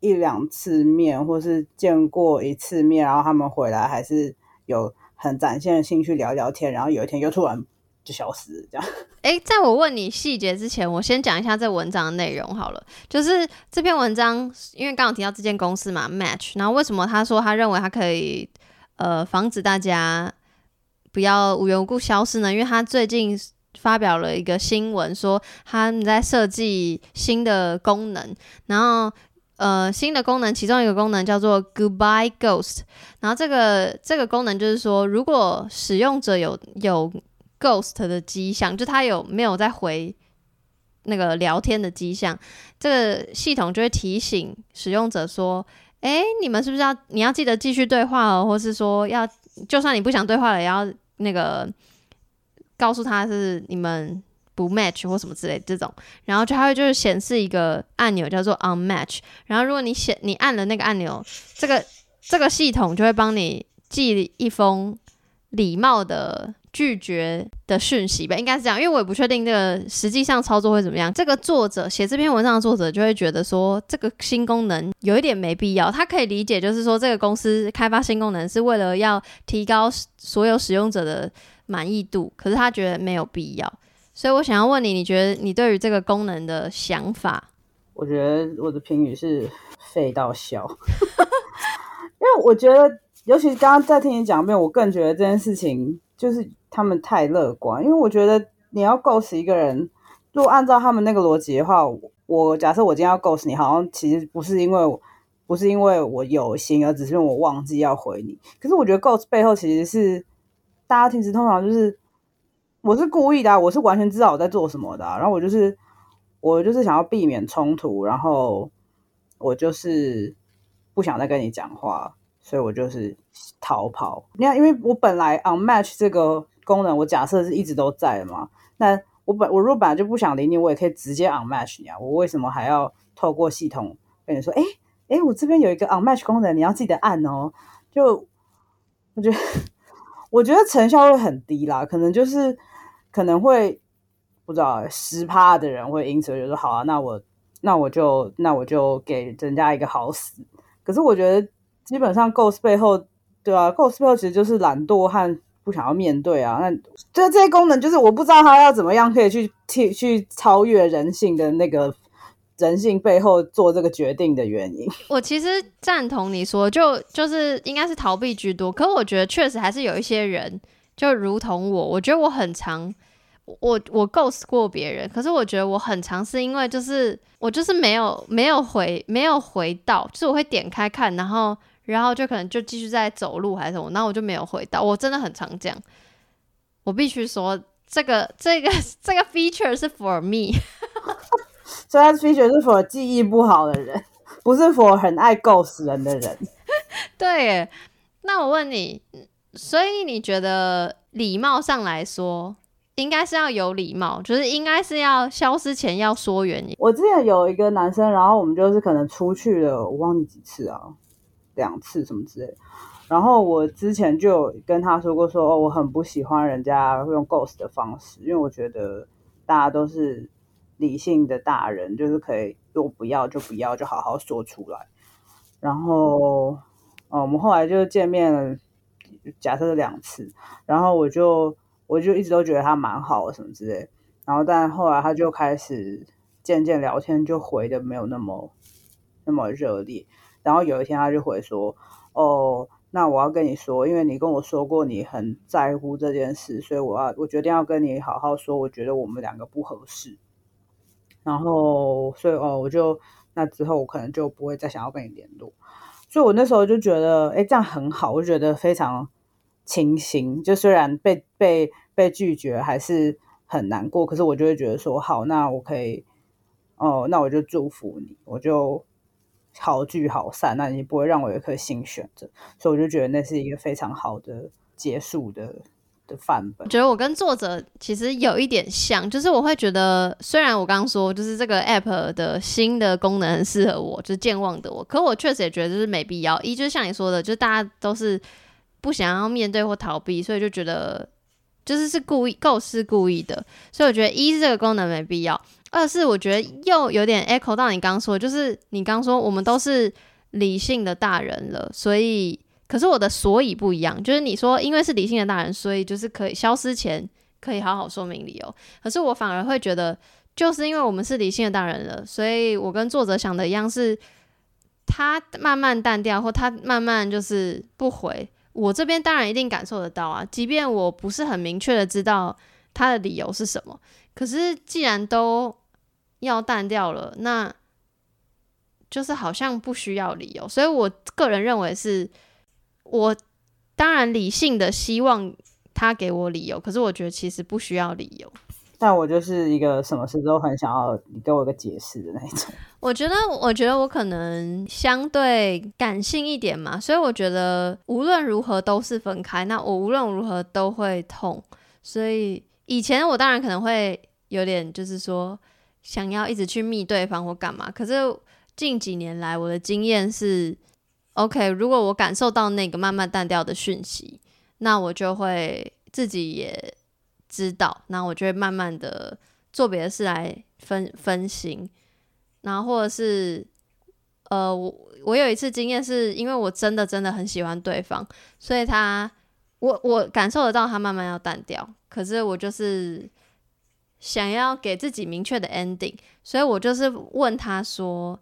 一两次面，或是见过一次面，然后他们回来还是有很展现的兴趣聊聊天，然后有一天又突然就消失，这样。诶，在我问你细节之前，我先讲一下这文章的内容好了。就是这篇文章，因为刚刚提到这间公司嘛，Match，然后为什么他说他认为他可以呃防止大家不要无缘无故消失呢？因为他最近发表了一个新闻，说他们在设计新的功能，然后。呃，新的功能，其中一个功能叫做 Goodbye Ghost，然后这个这个功能就是说，如果使用者有有 ghost 的迹象，就他有没有在回那个聊天的迹象，这个系统就会提醒使用者说：“诶，你们是不是要你要记得继续对话哦，或是说要就算你不想对话了，也要那个告诉他是你们不 match 或什么之类这种。”然后就它会就是显示一个按钮叫做 unmatch，然后如果你显你按了那个按钮，这个这个系统就会帮你寄一封礼貌的拒绝的讯息吧，应该是这样，因为我也不确定这个实际上操作会怎么样。这个作者写这篇文章的作者就会觉得说，这个新功能有一点没必要。他可以理解，就是说这个公司开发新功能是为了要提高所有使用者的满意度，可是他觉得没有必要。所以我想要问你，你觉得你对于这个功能的想法？我觉得我的评语是废到笑，因为我觉得，尤其刚刚在听你讲一遍，我更觉得这件事情就是他们太乐观。因为我觉得你要 ghost 一个人，如果按照他们那个逻辑的话，我假设我今天要 ghost 你，好像其实不是因为不是因为我有心，而只是因为我忘记要回你。可是我觉得 ghost 背后其实是大家平时通常就是我是故意的，我是完全知道我在做什么的，然后我就是我就是想要避免冲突，然后我就是不想再跟你讲话。所以我就是逃跑。你看，因为我本来 unmatch 这个功能，我假设是一直都在的嘛。那我本我如果本来就不想理你，我也可以直接 unmatch 你啊。我为什么还要透过系统跟你说？哎哎，我这边有一个 unmatch 功能，你要记得按哦。就我觉得，我觉得成效会很低啦。可能就是可能会不知道十趴的人会因此就说好啊，那我那我就那我就给人家一个好死。可是我觉得。基本上，Ghost 背后，对啊，Ghost 背后其实就是懒惰和不想要面对啊。那就这些功能，就是我不知道他要怎么样可以去去去超越人性的那个人性背后做这个决定的原因。我其实赞同你说，就就是应该是逃避居多。可我觉得确实还是有一些人，就如同我，我觉得我很常我我 Ghost 过别人，可是我觉得我很常是因为就是我就是没有没有回没有回到，就是我会点开看，然后。然后就可能就继续在走路还是什么，然后我就没有回到。我真的很常这样，我必须说这个 这个这个 feature 是 for me，所以它 feature 是 for 记忆不好的人，不是 for 很爱 ghost 人的人。对，那我问你，所以你觉得礼貌上来说，应该是要有礼貌，就是应该是要消失前要说原因。我之前有一个男生，然后我们就是可能出去了，我忘记几次啊。两次什么之类，然后我之前就跟他说过，说，我很不喜欢人家用 ghost 的方式，因为我觉得大家都是理性的大人，就是可以如果不要就不要，就好好说出来。然后，哦，我们后来就见面了，假设是两次，然后我就我就一直都觉得他蛮好什么之类，然后但后来他就开始渐渐聊天，就回的没有那么那么热烈。然后有一天他就回说：“哦，那我要跟你说，因为你跟我说过你很在乎这件事，所以我要我决定要跟你好好说。我觉得我们两个不合适。然后，所以哦，我就那之后我可能就不会再想要跟你联络。所以我那时候就觉得，哎，这样很好，我觉得非常清新。就虽然被被被拒绝还是很难过，可是我就会觉得说，好，那我可以，哦，那我就祝福你，我就。”好聚好散，那你不会让我有一颗心悬着，所以我就觉得那是一个非常好的结束的的范本。我觉得我跟作者其实有一点像，就是我会觉得，虽然我刚刚说就是这个 app 的新的功能很适合我，就是健忘的我，可我确实也觉得就是没必要。一就是像你说的，就是大家都是不想要面对或逃避，所以就觉得就是是故意构思故意的，所以我觉得一这个功能没必要。二是我觉得又有点 echo 到你刚刚说，就是你刚说我们都是理性的大人了，所以可是我的所以不一样，就是你说因为是理性的大人，所以就是可以消失前可以好好说明理由，可是我反而会觉得，就是因为我们是理性的大人了，所以我跟作者想的一样，是他慢慢淡掉，或他慢慢就是不回，我这边当然一定感受得到啊，即便我不是很明确的知道他的理由是什么，可是既然都要淡掉了，那就是好像不需要理由，所以我个人认为是，我当然理性的希望他给我理由，可是我觉得其实不需要理由。但我就是一个什么事都很想要你给我一个解释的那种。我觉得，我觉得我可能相对感性一点嘛，所以我觉得无论如何都是分开，那我无论如何都会痛。所以以前我当然可能会有点，就是说。想要一直去密对方或干嘛？可是近几年来，我的经验是，OK，如果我感受到那个慢慢淡掉的讯息，那我就会自己也知道，那我就会慢慢的做别的事来分分心，然后或者是呃，我我有一次经验是因为我真的真的很喜欢对方，所以他我我感受得到他慢慢要淡掉，可是我就是想要给自己明确的 ending，所以我就是问他说：“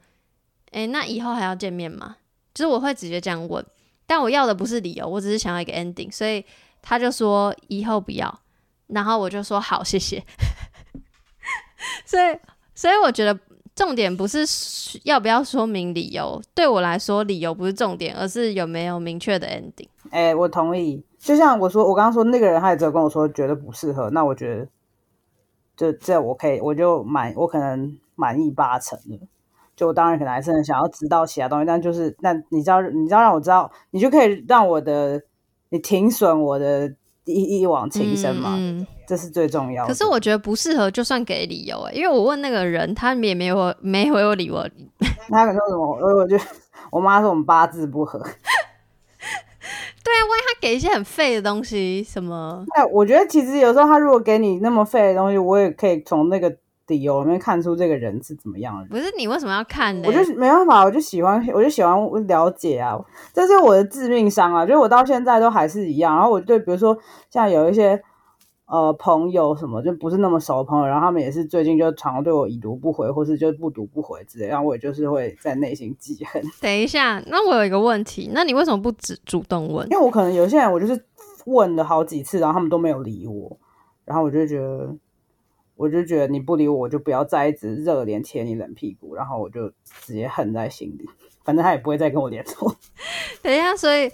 诶，那以后还要见面吗？”就是我会直接这样问，但我要的不是理由，我只是想要一个 ending，所以他就说以后不要，然后我就说好，谢谢。所以，所以我觉得重点不是要不要说明理由，对我来说理由不是重点，而是有没有明确的 ending。哎、我同意。就像我说，我刚刚说那个人，他也只有跟我说觉得不适合，那我觉得这这我可以，我就满，我可能满意八成了。就我当然可能还是很想要知道其他东西，但就是那你知道，你知道让我知道，你就可以让我的你停损我的一一往情深嘛，嗯嗯这是最重要的。可是我觉得不适合，就算给理由、欸，因为我问那个人，他也没有没回我理我。他可能说什么，我我就我妈说我们八字不合。对啊，万一他给一些很废的东西，什么哎，我觉得其实有时候他如果给你那么废的东西，我也可以从那个理由里面看出这个人是怎么样的。不是你为什么要看呢？我就没办法，我就喜欢，我就喜欢了解啊，这是我的致命伤啊，就是我到现在都还是一样。然后我对比如说像有一些呃朋友什么就不是那么熟的朋友，然后他们也是最近就常常对我已读不回，或是就不读不回之类，然后我也就是会在内心记恨，等一下，那我有一个问题，那你为什么不主主动问因？为我可能有些人我就是问了好几次，然后他们都没有理我，然后我就觉得。我就觉得你不理我，我就不要再一直热脸贴你冷屁股，然后我就直接恨在心里。反正他也不会再跟我联络。等一下，所以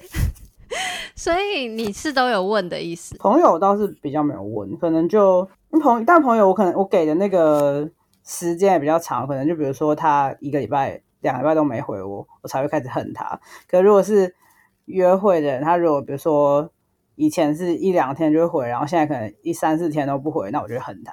所以你是都有问的意思？朋友倒是比较没有问，可能就朋但朋友我可能我给的那个时间也比较长，可能就比如说他一个礼拜、两个礼拜都没回我，我才会开始恨他。可如果是约会的人，他如果比如说以前是一两天就会回，然后现在可能一三四天都不回，那我就恨他。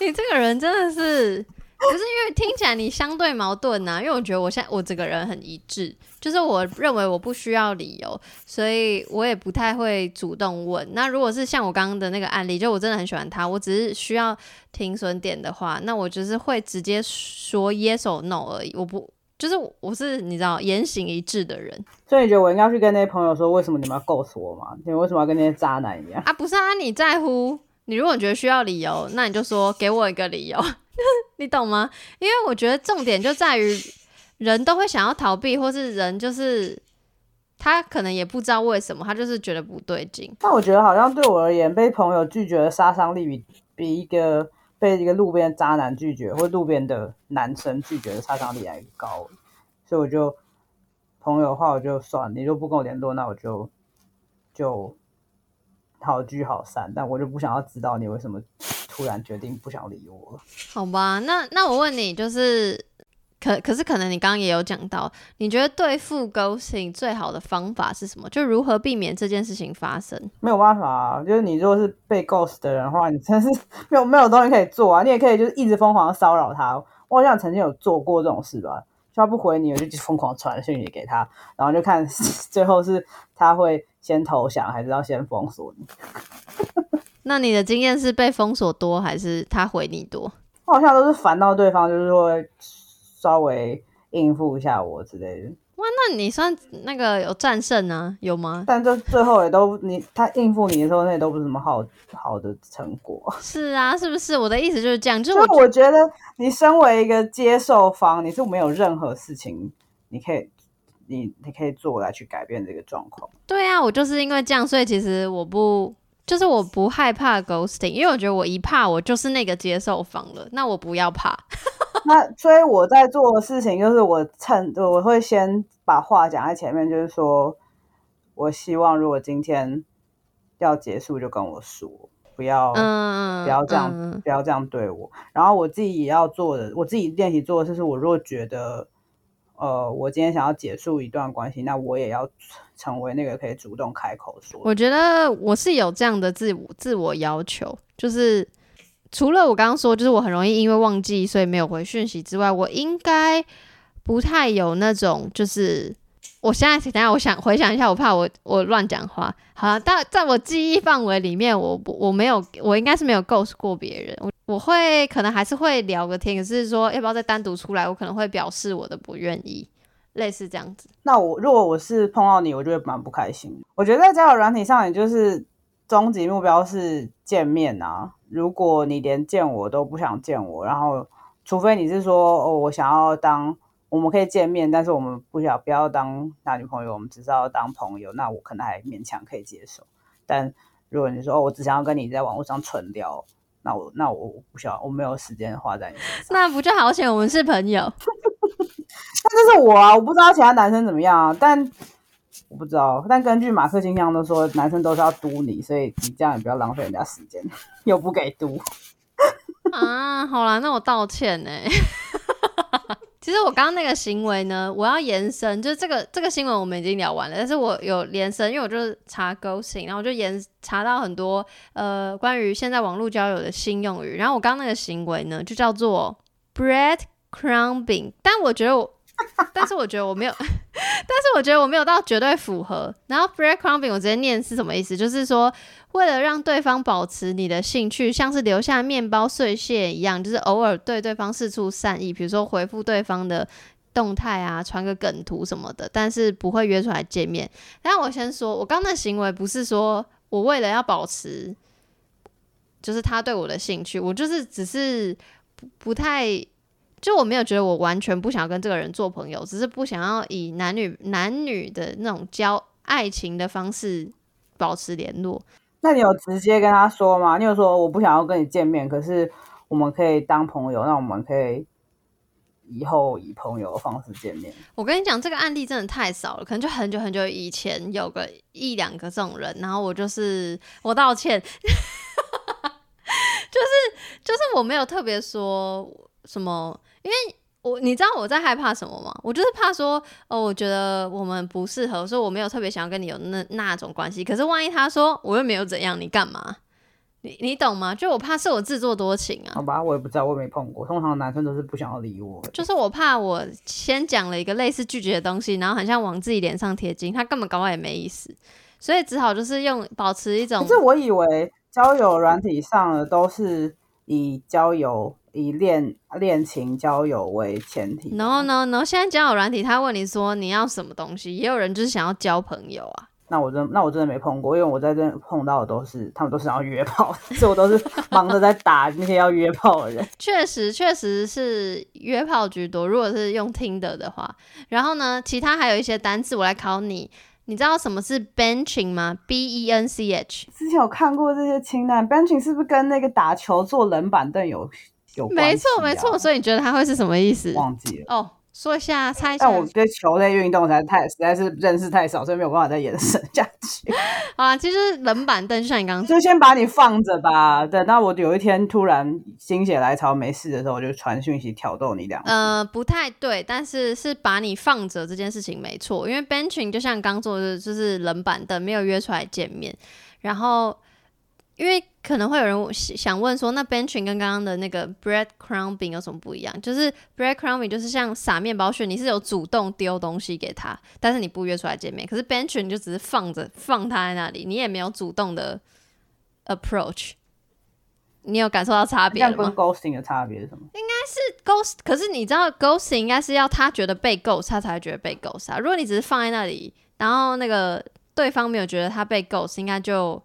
你这个人真的是，不是因为听起来你相对矛盾呐、因为我觉得我现在我这个人很一致，就是我认为我不需要理由，所以我也不太会主动问。那如果是像我刚刚的那个案例，就我真的很喜欢他，我只是需要停损点的话，那我就是会直接说 yes or no 而已，我不。就是我是你知道言行一致的人所以你觉得我应该去跟那些朋友说，为什么你们要 ghost 我吗？你为什么要跟那些渣男一样？啊，不是啊，你在乎你如果觉得需要理由，那你就说给我一个理由，你懂吗？因为我觉得重点就在于人都会想要逃避，或是人就是他可能也不知道为什么，他就是觉得不对劲。但我觉得好像对我而言，被朋友拒绝的杀伤力比比一个被一个路边渣男拒绝，或路边的男生拒绝的杀伤力还高。所以我就朋友的话，我就算你就不跟我联络，那我就就好聚好散。但我就不想要知道你为什么突然决定不想理我了。好吧，那那我问你，就是可可是可能你刚刚也有讲到，你觉得对付 ghosting 最好的方法是什么？就如何避免这件事情发生？没有办法啊，就是你如果是被 ghost 的人的话，你真是没有没有东西可以做啊。你也可以就是一直疯狂的骚扰他。我好像曾经有做过这种事吧，就他不回你，我就疯狂传讯息给他，然后就看 最后是他会先投降，还是要先封锁你。那你的经验是被封锁多，还是他回你多？我好像都是烦到对方，就是会稍微应付一下我之类的。哇那你算那个有战胜呢、有吗？但这最后也都你他应付你的时候，那也都不是什么好好的成果。是啊，是不是？我的意思就是这样，就是我觉得你身为一个接受方，你是没有任何事情你可以你你可以做来去改变这个状况。对啊，我就是因为这样，所以其实我不，就是我不害怕 ghosting，因为我觉得我一怕，我就是那个接受方了，那我不要怕。那所以我在做的事情就是我趁我会先把话讲在前面，就是说我希望如果今天要结束就跟我说，不要、嗯，不要这样、嗯不要这样对我。然后我自己也要做的，我自己练习做的就是，我如果觉得呃我今天想要结束一段关系，那我也要成为那个可以主动开口说。我觉得我是有这样的自我自我要求，就是除了我刚刚说，就是我很容易因为忘记所以没有回讯息之外，我应该不太有那种就是我现在等下我想回想一下，我怕我我乱讲话。好了，但在我记忆范围里面，我我没有，我应该是没有 ghost 过别人。我我会可能还是会聊个天，可是说要不要再单独出来，我可能会表示我的不愿意，类似这样子。那我如果我是碰到你，我就会蛮不开心。我觉得在交友软体上，你就是终极目标是见面啊。如果你连见我都不想见我，然后除非你是说哦，我想要当。我们可以见面，但是我们不想不要当男女朋友，我们只是要当朋友。那我可能还勉强可以接受。但如果你说哦，我只想要跟你在网络上纯聊，那我那我不需要，我没有时间花在你身上。那不就好险？我们是朋友。那这是我啊，我不知道其他男生怎么样啊。但我不知道。但根据马克金香都说，男生都是要督你，所以你这样也不要浪费人家时间，又不给督。啊，好啦，那我道歉呢。其实我刚刚那个行为呢，我要延伸，就是这个这个新闻我们已经聊完了，但是我有延伸，因为我就是查 ghosting，然后我就延查到很多呃关于现在网络交友的新用语，然后我刚刚那个行为呢就叫做 bread crumbing，但我觉得我。但是我觉得我没有，但是我觉得我没有到绝对符合。然后 breadcrumbing 我直接念是什么意思？就是说，为了让对方保持你的兴趣，像是留下面包碎屑一样，就是偶尔对对方四处善意，比如说回复对方的动态啊，传个梗图什么的，但是不会约出来见面。但我先说，我刚的行为不是说我为了要保持，就是他对我的兴趣，我就是只是不不太。就我没有觉得我完全不想要跟这个人做朋友，只是不想要以男女男女的那种交爱情的方式保持联络。那你有直接跟他说吗？你有说我不想要跟你见面，可是我们可以当朋友，那我们可以以后以朋友的方式见面。我跟你讲，这个案例真的太少了，可能就很久很久以前有个一两个这种人，然后我就是我道歉，就是就是我没有特别说什么。因为我你知道我在害怕什么吗？我就是怕说哦，我觉得我们不适合，所以我没有特别想要跟你有那那种关系。可是万一他说我又没有怎样，你干嘛？你你懂吗？就我怕是我自作多情啊。好吧，我也不知道，我也没碰过。通常男生都是不想要理我，就是我怕我先讲了一个类似拒绝的东西，然后很像往自己脸上贴金，他根本搞我也没意思，所以只好就是用保持一种。可是我以为交友软体上的都是以交友。以恋恋情交友为前提。No No No，现在交友软体，他问你说你要什么东西，也有人就是想要交朋友啊。那我真那我真的没碰过，因为我在这碰到的都是他们都是要约炮，所以我都是忙着在打那些要约炮的人。确实，确实是约炮居多。如果是用听的的话，然后呢，其他还有一些单词，我来考你。你知道什么是 benching 吗？B E N C H。之前有看过这些清单，benching 是不是跟那个打球坐冷板凳有？没错，没错，所以你觉得它会是什么意思？忘记了哦，说一下，猜一下。但我对球类运动实在太实在是认识太少，所以没有办法再延伸下去。啊，其实冷板凳就像你刚刚，就先把你放着吧。等到我有一天突然心血来潮没事的时候，我就传讯息挑逗你两句。呃，不太对，但是是把你放着这件事情没错，因为 benching 就像刚做的就是冷板凳，没有约出来见面，然后。因为可能会有人想问说，那 benching 跟刚刚的那个 bread crumbing 有什么不一样？就是 bread crumbing 就是像撒面包屑，你是有主动丢东西给他，但是你不约出来见面。可是 benching 就只是放着放他在那里，你也没有主动的 approach。你有感受到差别吗？跟 ghosting 的差别是什么？应该是 ghost，可是你知道 ghosting 应该是要他觉得被 ghost，他才会觉得被 ghost 啊。如果你只是放在那里，然后那个对方没有觉得他被 ghost，应该就。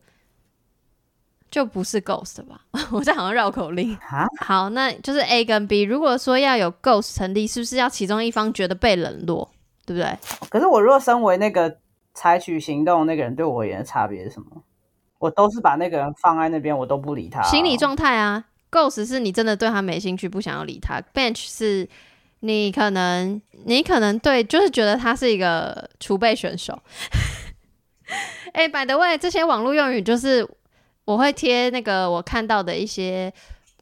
就不是 ghost 吧？我在好像绕口令。好，那就是 A 跟 B。如果说要有 ghost 成立，是不是要其中一方觉得被冷落，对不对？可是我如果身为那个采取行动那个人，对我而言的差别是什么？我都是把那个人放在那边，我都不理他。心理状态啊，ghost 是你真的对他没兴趣，不想要理他；bench 是你可能你可能对，就是觉得他是一个储备选手。哎，by the way，这些网络用语就是。我会贴那个我看到的一些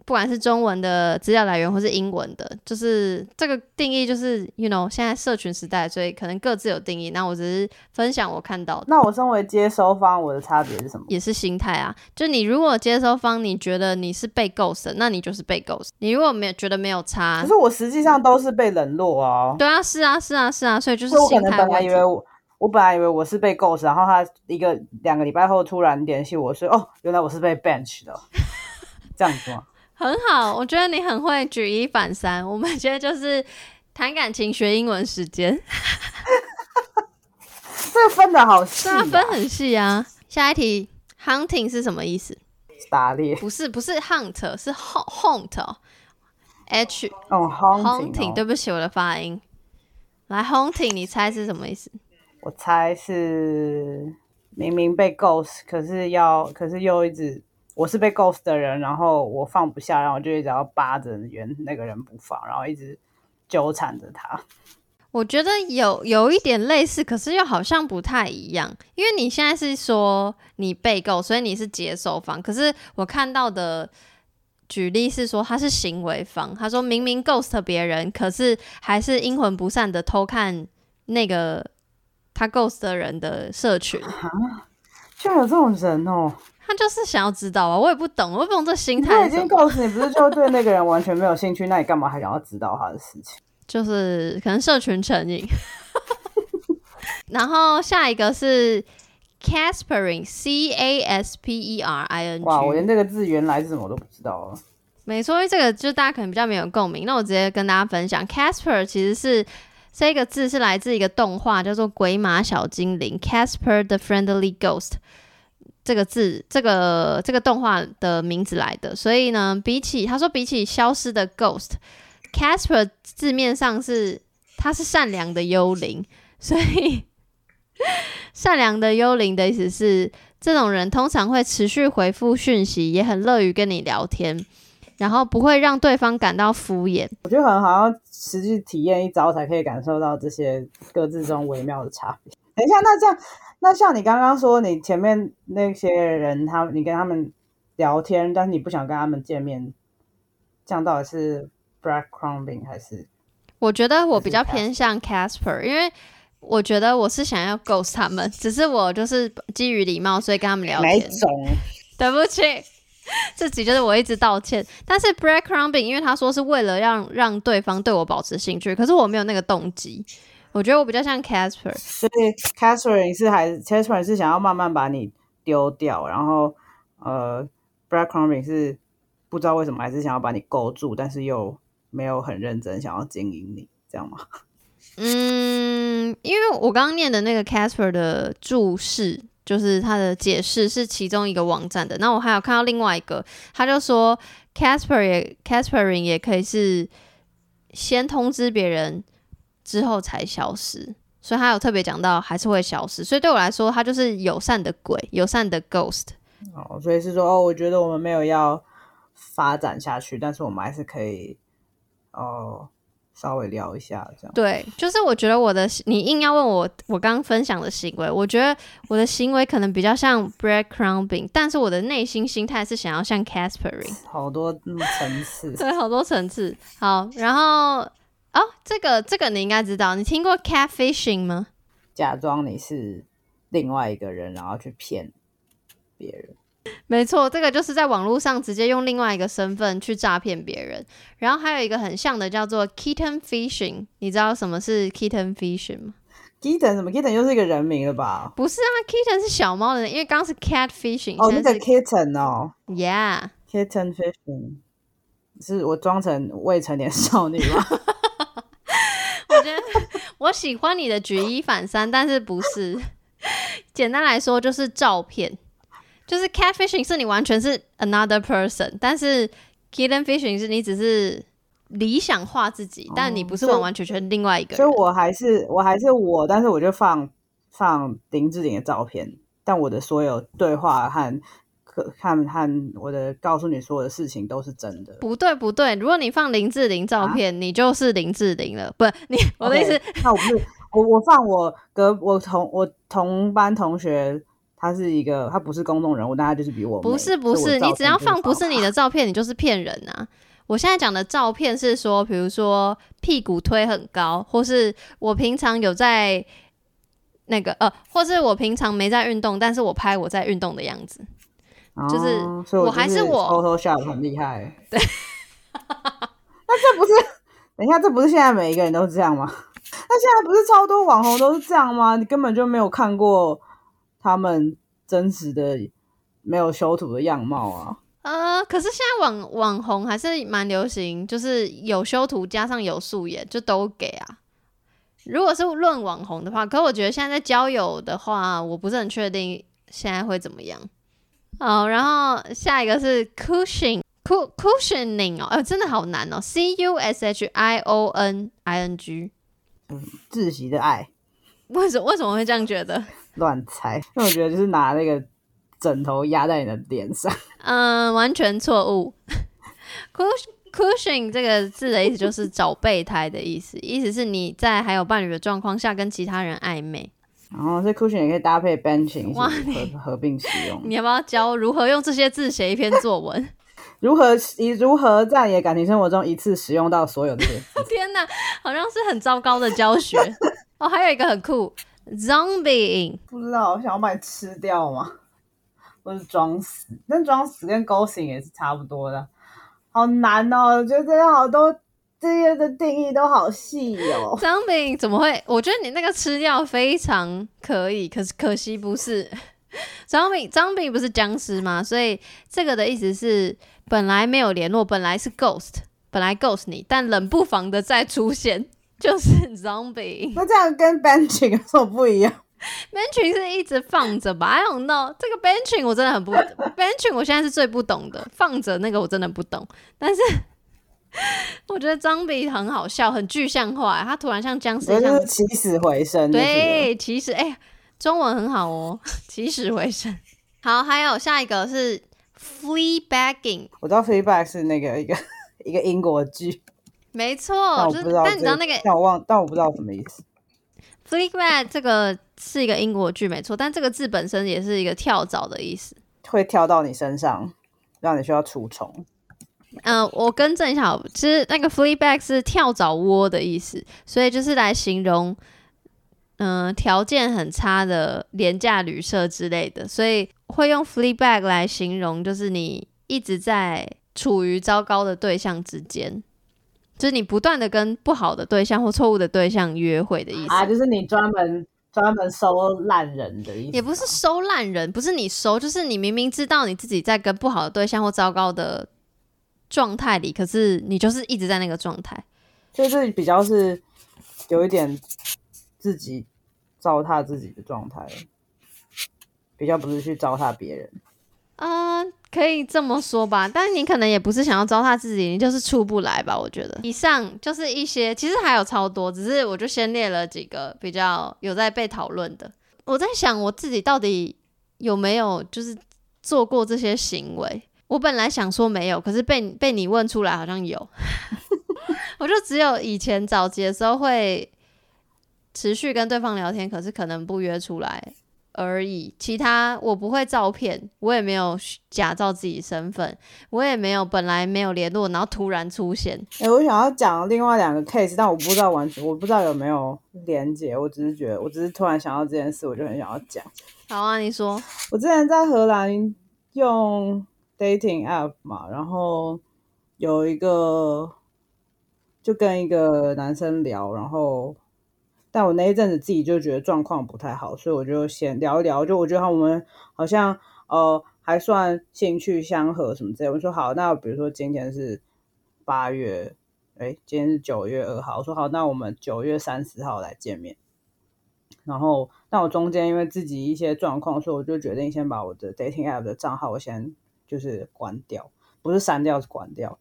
不管是中文的资料来源或是英文的，就是这个定义就是 you know 现在社群时代，所以可能各自有定义。那我只是分享我看到的，那我身为接收方，我的差别是什么？也是心态啊。就你如果接收方，你觉得你是被 ghost，那你就是被 ghost。你如果没有觉得没有差，可是我实际上都是被冷落啊。对啊，是啊，是啊，是啊，所以就是心态能本来。以为我，我本来以为我是被 ghost，然后他一个两个礼拜后突然联系我说，哦，原来我是被 bench 的，这样子吗？很好，我觉得你很会举一反三。我们今天就是谈感情学英文时间，这分的好细、啊，啊，分很细啊。下一题，hunting 是什么意思？打猎不是，不是 hunt，是 hunt hunt 哦 H 哦 hunting，，hunting，对不起，我的发音。来，hunting，你猜是什么意思？我猜是明明被 ghost，可是要，可是又一直我是被 ghost 的人，然后我放不下，然后我就一直要扒着原那个人不放，然后一直纠缠着他。我觉得有有一点类似，可是又好像不太一样，因为你现在是说你被购，所以你是接受方。可是我看到的举例是说他是行为方，他说明明 ghost 别人，可是还是阴魂不散的偷看那个他 ghost 的人的社群，居然有这种人哦！他就是想要知道啊，我也不懂，我也不懂这心态。他已经态是什么，ghost，你不是就对那个人完全没有兴趣，那你干嘛还想要知道他的事情？就是可能社群成瘾。然后下一个是 caspering，C A S P E R I N G。哇，我连这个字原来是什么我都不知道啊。没错，因为这个就大家可能比较没有共鸣。那我直接跟大家分享，Casper 其实是这个字是来自一个动画，叫做《鬼马小精灵》（Casper the Friendly Ghost）。这个字，这个这个动画的名字来的。所以呢，比起他说，比起消失的 ghost，Casper 字面上是他是善良的幽灵，所以善良的幽灵的意思是，这种人通常会持续回复讯息，也很乐于跟你聊天。然后不会让对方感到敷衍。我觉得可能好像实际体验一招才可以感受到这些各自中微妙的差别。等一下，那这样，那像你刚刚说，你前面那些人，他你跟他们聊天，但是你不想跟他们见面，这样到底是 breadcrumbing 还是？我觉得我比较偏向 Casper，因为我觉得我是想要 ghost 他们，只是我就是基于礼貌，所以跟他们聊天。哪一种？对不起，这集就是我一直道歉。但是 breadcrumbing，因为他说是为了让让对方对我保持兴趣，可是我没有那个动机。我觉得我比较像 Casper，所以 Catherine 是还 Catherine 是想要慢慢把你丢掉，然后呃 breadcrumbing 是不知道为什么还是想要把你勾住，但是又没有很认真想要经营你，这样吗？嗯，因为我刚刚念的那个 Casper 的注释，就是他的解释是其中一个网站的。那我还有看到另外一个，他就说 Casper 也 Caspering 也可以是先通知别人之后才消失，所以他有特别讲到还是会消失。所以对我来说，他就是友善的鬼，友善的 ghost。哦，所以是说哦，我觉得我们没有要发展下去，但是我们还是可以哦稍微聊一下这样。对，就是我觉得我的你硬要问我我刚刚分享的行为，我觉得我的行为可能比较像 breadcrumbing，但是我的内心心态是想要像 caspering，好多嗯层次，对，好多层次。好，然后哦，这个这个你应该知道，你听过 catfishing 吗？假装你是另外一个人，然后去骗别人。没错，这个就是在网络上直接用另外一个身份去诈骗别人。然后还有一个很像的叫做 kitten fishing，你知道什么是 kitten fishing 吗？Kitten 什么 Kitten 又是一个人名了吧？不是啊，kitten 是小猫的，因为刚刚是 cat fishing，哦，那个 Kitten 哦 yeah。，Kitten fishing，是我装成未成年少女吗？我觉得我喜欢你的举一反三，但是不是？简单来说就是照片，就是 catfishing 是你完全是 another person，但是 kitten fishing 是你只是理想化自己，但你不是完完全全另外一个所以。我还是我还是我，但是我就放放林志玲的照片，但我的所有对话和和和和我的告诉你所有的事情都是真的。不对不对，如果你放林志玲照片，你就是林志玲了。不，你我的意思那我不是我我放我隔我同我同班同学他是一个，他不是公众人物，但他就是比我美不是不是，你只要放不是你的照片，你就是骗人啊！我现在讲的照片是说，比如说屁股推很高，或是我平常有在那个呃，或是我平常没在运动，但是我拍我在运动的样子。就是我还是我 Photoshop 很厉害。对，那这不是？等一下，这不是现在每一个人都这样吗？那现在不是超多网红都是这样吗？你根本就没有看过他们真实的没有修图的样貌啊！呃，可是现在网网红还是蛮流行，就是有修图加上有素颜，就都给啊。如果是论网红的话，可我觉得现在在交友的话，我不是很确定现在会怎么样。好，然后下一个是 cushion cu cushioning 哦，呃，真的好难哦，c u s h i o n i n g，嗯窒息的爱，为什为什么会这样觉得？乱猜，因为我觉得就是拿那个枕头压在你的脸上。嗯，完全错误。Cush cushion 这个字的意思就是找备胎的意思，意思是你在还有伴侣的状况下跟其他人暧昧。然后这 cushion 也可以搭配 benching 哇合合并使用。你要不要教如何用这些字写一篇作文？如何以如何在你的感情生活中一次使用到所有这些字？天哪，好像是很糟糕的教学哦。还有一个很酷，zombie，不知道，我想要把你吃掉吗？或是装死？但装死跟 ghosting 也是差不多的，好难哦！我觉得这些好多这些的定义都好细哦。zombie 怎么会？我觉得你那个吃掉非常可以，可是可惜不是。zombie zombie 不是僵尸吗？所以这个的意思是本来没有联络，本来是 ghost，本来 ghost 你，但冷不防的再出现，就是 zombie。那这样跟 benching 有什么不一样？benching 是一直放着吧？I don't know，这个 benching 我真的很不 benching，我现在是最不懂的，放着那个我真的不懂，但是。我觉得张比很好笑，很具象化。他突然像僵尸一样起死回生。对，起死哎、中文很好哦，起死回生。好，还有下一个是 f l e e b a g g i n g 我知道 feedback 是那个一个 一个英国剧，没错，就是我不知道，但你知道那个但我忘，但我不知道什么意思。fleabag 这个是一个英国剧，没错，但这个字本身也是一个跳蚤的意思。会跳到你身上，让你需要除虫。嗯、我更正一下好，其实那个 fleabag 是跳蚤窝的意思，所以就是来形容，嗯、条件很差的廉价旅社之类的，所以会用 fleabag 来形容，就是你一直在处于糟糕的对象之间，就是你不断的跟不好的对象或错误的对象约会的意思。啊，就是你专门专门收烂人的意思，也不是收烂人，不是你收，就是你明明知道你自己在跟不好的对象或糟糕的状态里，可是你就是一直在那个状态。就是比较是有一点自己糟蹋自己的状态，比较不是去糟蹋别人。啊、可以这么说吧，但是你可能也不是想要糟蹋自己，你就是出不来吧？我觉得以上就是一些，其实还有超多，只是我就先列了几个比较有在被讨论的。我在想我自己到底有没有就是做过这些行为。我本来想说没有，可是被被你问出来好像有。我就只有以前早期的时候会持续跟对方聊天，可是可能不约出来而已。其他我不会照片，我也没有假造自己身份，我也没有本来没有联络，然后突然出现。哎、我想要讲另外两个 case，但我不知道完全，我不知道有没有连接。我只是觉得，我只是突然想到这件事，我就很想要讲。好啊，你说，我之前在荷兰用 dating app 嘛，然后有一个就跟一个男生聊，然后但我那一阵子自己就觉得状况不太好，所以我就先聊一聊，就我觉得我们好像呃还算兴趣相合什么之类。我说好，那比如说今天是八月，哎，今天是九月二号，我说好，那我们九月三十号来见面。然后，但我中间因为自己一些状况，所以我就决定先把我的 dating app 的账号我先就是关掉，不是删掉是关掉。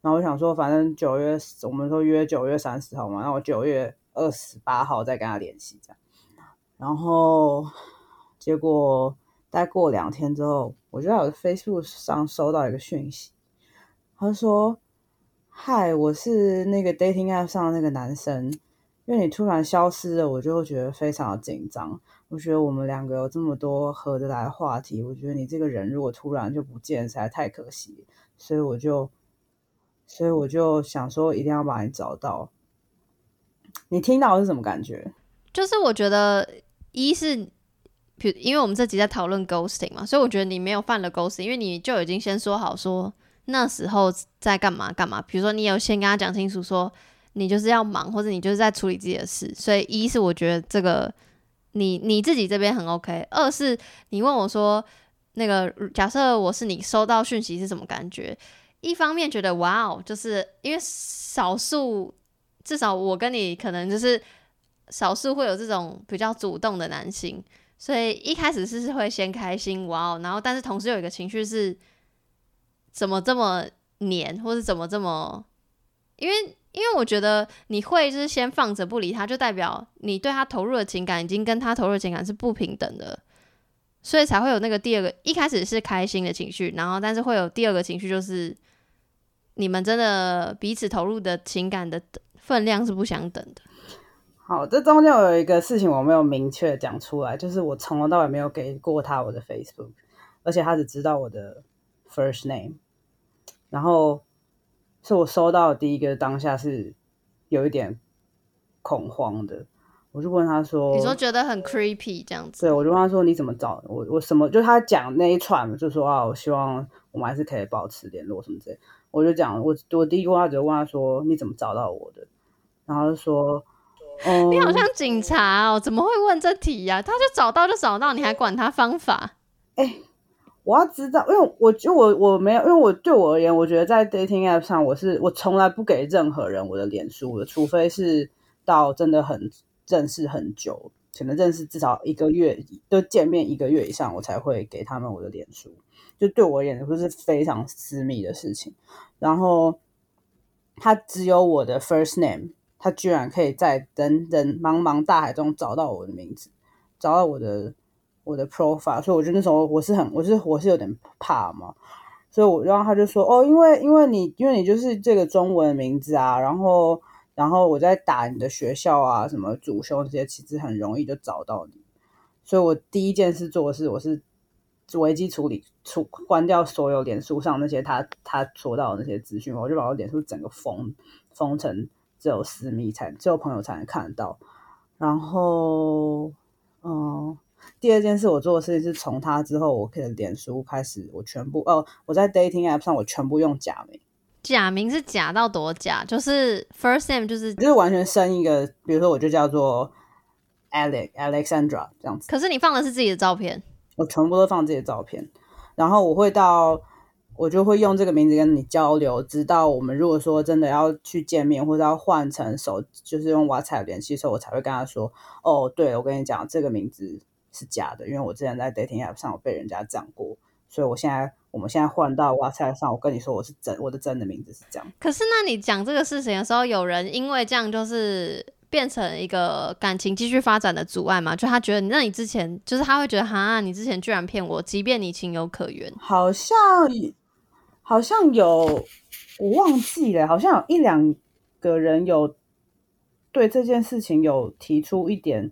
然后我想说，反正九月我们说约九月三十号嘛，那我九月二十八号再跟他联系这样。然后结果待过两天之后，我就在我的 Facebook 上收到一个讯息，他说：“嗨，我是那个 dating app 上的那个男生。”因为你突然消失了，我就觉得非常的紧张。我觉得我们两个有这么多合得来的话题，我觉得你这个人如果突然就不见，实在太可惜。所以我就，所以我就想说，一定要把你找到。你听到是什么感觉？就是我觉得，一是，比因为我们这集在讨论 ghosting 嘛，所以我觉得你没有犯了 ghosting，因为你就已经先说好说那时候在干嘛干嘛。比如说，你有先跟他讲清楚说，你就是要忙，或者你就是在处理自己的事。所以一是我觉得这个你你自己这边很 OK。二是你问我说，那个假设我是你收到讯息是什么感觉？一方面觉得哇哦，就是因为少数。至少我跟你可能就是少数会有这种比较主动的男性，所以一开始是是会先开心哇哦，然后但是同时有一个情绪是怎么这么黏，或是怎么这么，因为因为我觉得你会就是先放着不理他，就代表你对他投入的情感已经跟他投入情感是不平等的，所以才会有那个第二个一开始是开心的情绪，然后但是会有第二个情绪就是你们真的彼此投入的情感的。分量是不相等的。好，这中间有一个事情我没有明确讲出来，就是我从头到尾没有给过他我的 Facebook，而且他只知道我的 first name。然后是我收到第一个当下是有一点恐慌的，我就问他说：“你说觉得很 creepy 这样子？”对，我就问他说：“你怎么找我？我什么？”就他讲那一串，就说啊，我希望我们还是可以保持联络什么之类。我就讲我我第一句话就问他说：“你怎么找到我的？”然后就说：“你好像警察哦，怎么会问这题呀？他就找到就找到，你还管他方法？哎，我要知道，因为我就我我没有，因为我对我而言，我觉得在 dating app 上，我是我从来不给任何人我的脸书的，除非是到真的很认识很久，可能认识至少一个月，都见面一个月以上，我才会给他们我的脸书。就对我而言，就是非常私密的事情。然后他只有我的 first name。”他居然可以在人人茫茫大海中找到我的名字，找到我的我的 profile，所以我觉得那时候我是很，我是我是有点怕嘛，所以我然后他就说哦，因为因为你因为你就是这个中文名字啊，然后然后我在打你的学校啊，什么主修这些，其实很容易就找到你，所以我第一件事做的是，我是危机处理，处关掉所有脸书上那些他他说到的那些资讯，我就把我脸书整个封封成。只有私密才，只有朋友才能看得到。然后，嗯，第二件事我做的事情是从他之后，我可以脸书开始，我全部哦，我在 dating app 上我全部用假名。假名是假到多假？就是 first name 就是就是完全生一个，比如说我就叫做 Alex Alexandra 这样子。可是你放的是自己的照片？我全部都放自己的照片，然后我会到。我就会用这个名字跟你交流，直到我们如果说真的要去见面，或者要换成手，就是用 WhatsApp 联系的时候，我才会跟他说：“哦，对，我跟你讲，这个名字是假的，因为我之前在 dating app 上有被人家讲过，所以我现在我们现在换到 WhatsApp 上，我跟你说我是真，我的真的名字是这样。”可是，那你讲这个事情的时候，有人因为这样就是变成一个感情继续发展的阻碍吗？就他觉得，那你之前就是他会觉得，哈，你之前居然骗我，即便你情有可原，好像。好像有，我忘记了，好像有一两个人有对这件事情有提出一点